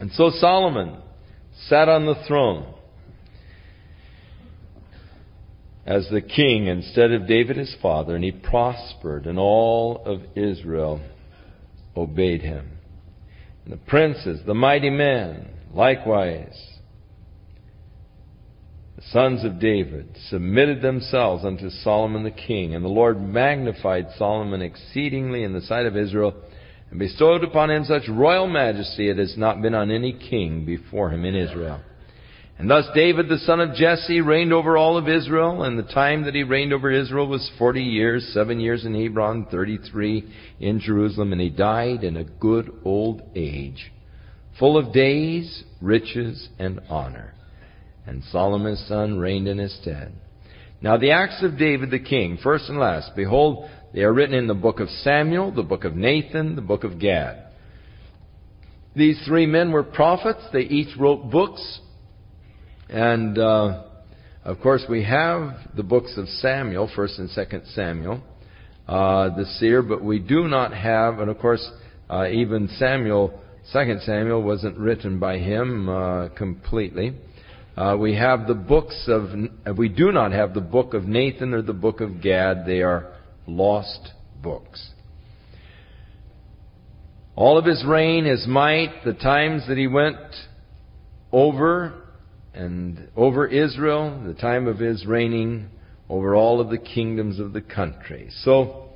And so Solomon sat on the throne as the king instead of David his father, and he prospered, and all of Israel obeyed him. And the princes, the mighty men, likewise, the sons of David, submitted themselves unto Solomon the king, and the Lord magnified Solomon exceedingly in the sight of Israel, and bestowed upon him such royal majesty as has not been on any king before him in Israel. And thus David the son of Jesse reigned over all of Israel, and the time that he reigned over Israel was forty years, seven years in Hebron, thirty-three in Jerusalem, and he died in a good old age, full of days, riches, and honor. And Solomon's son reigned in his stead. Now the acts of David the king, first and last, behold, they are written in the book of Samuel, the book of Nathan, the book of Gad. These three men were prophets. They each wrote books and uh, of course, we have the books of Samuel, First and Second Samuel, uh, the seer, but we do not have, and of course, uh, even Samuel, Second Samuel, wasn't written by him uh, completely. Uh, we have the books of, we do not have the book of Nathan or the book of Gad. They are lost books. All of his reign, his might, the times that he went over and over Israel, the time of his reigning over all of the kingdoms of the country. So,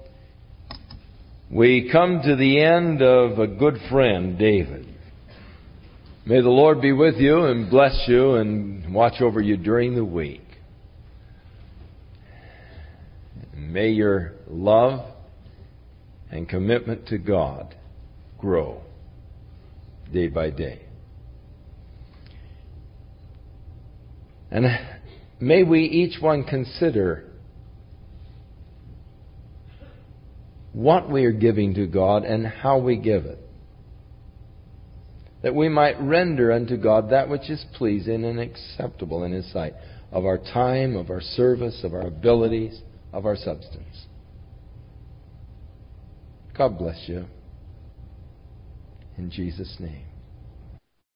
we come to the end of a good friend, David. May the Lord be with you and bless you and watch over you during the week. May your love and commitment to God grow day by day. And may we each one consider what we are giving to God and how we give it. That we might render unto God that which is pleasing and acceptable in His sight of our time, of our service, of our abilities, of our substance. God bless you. In Jesus' name.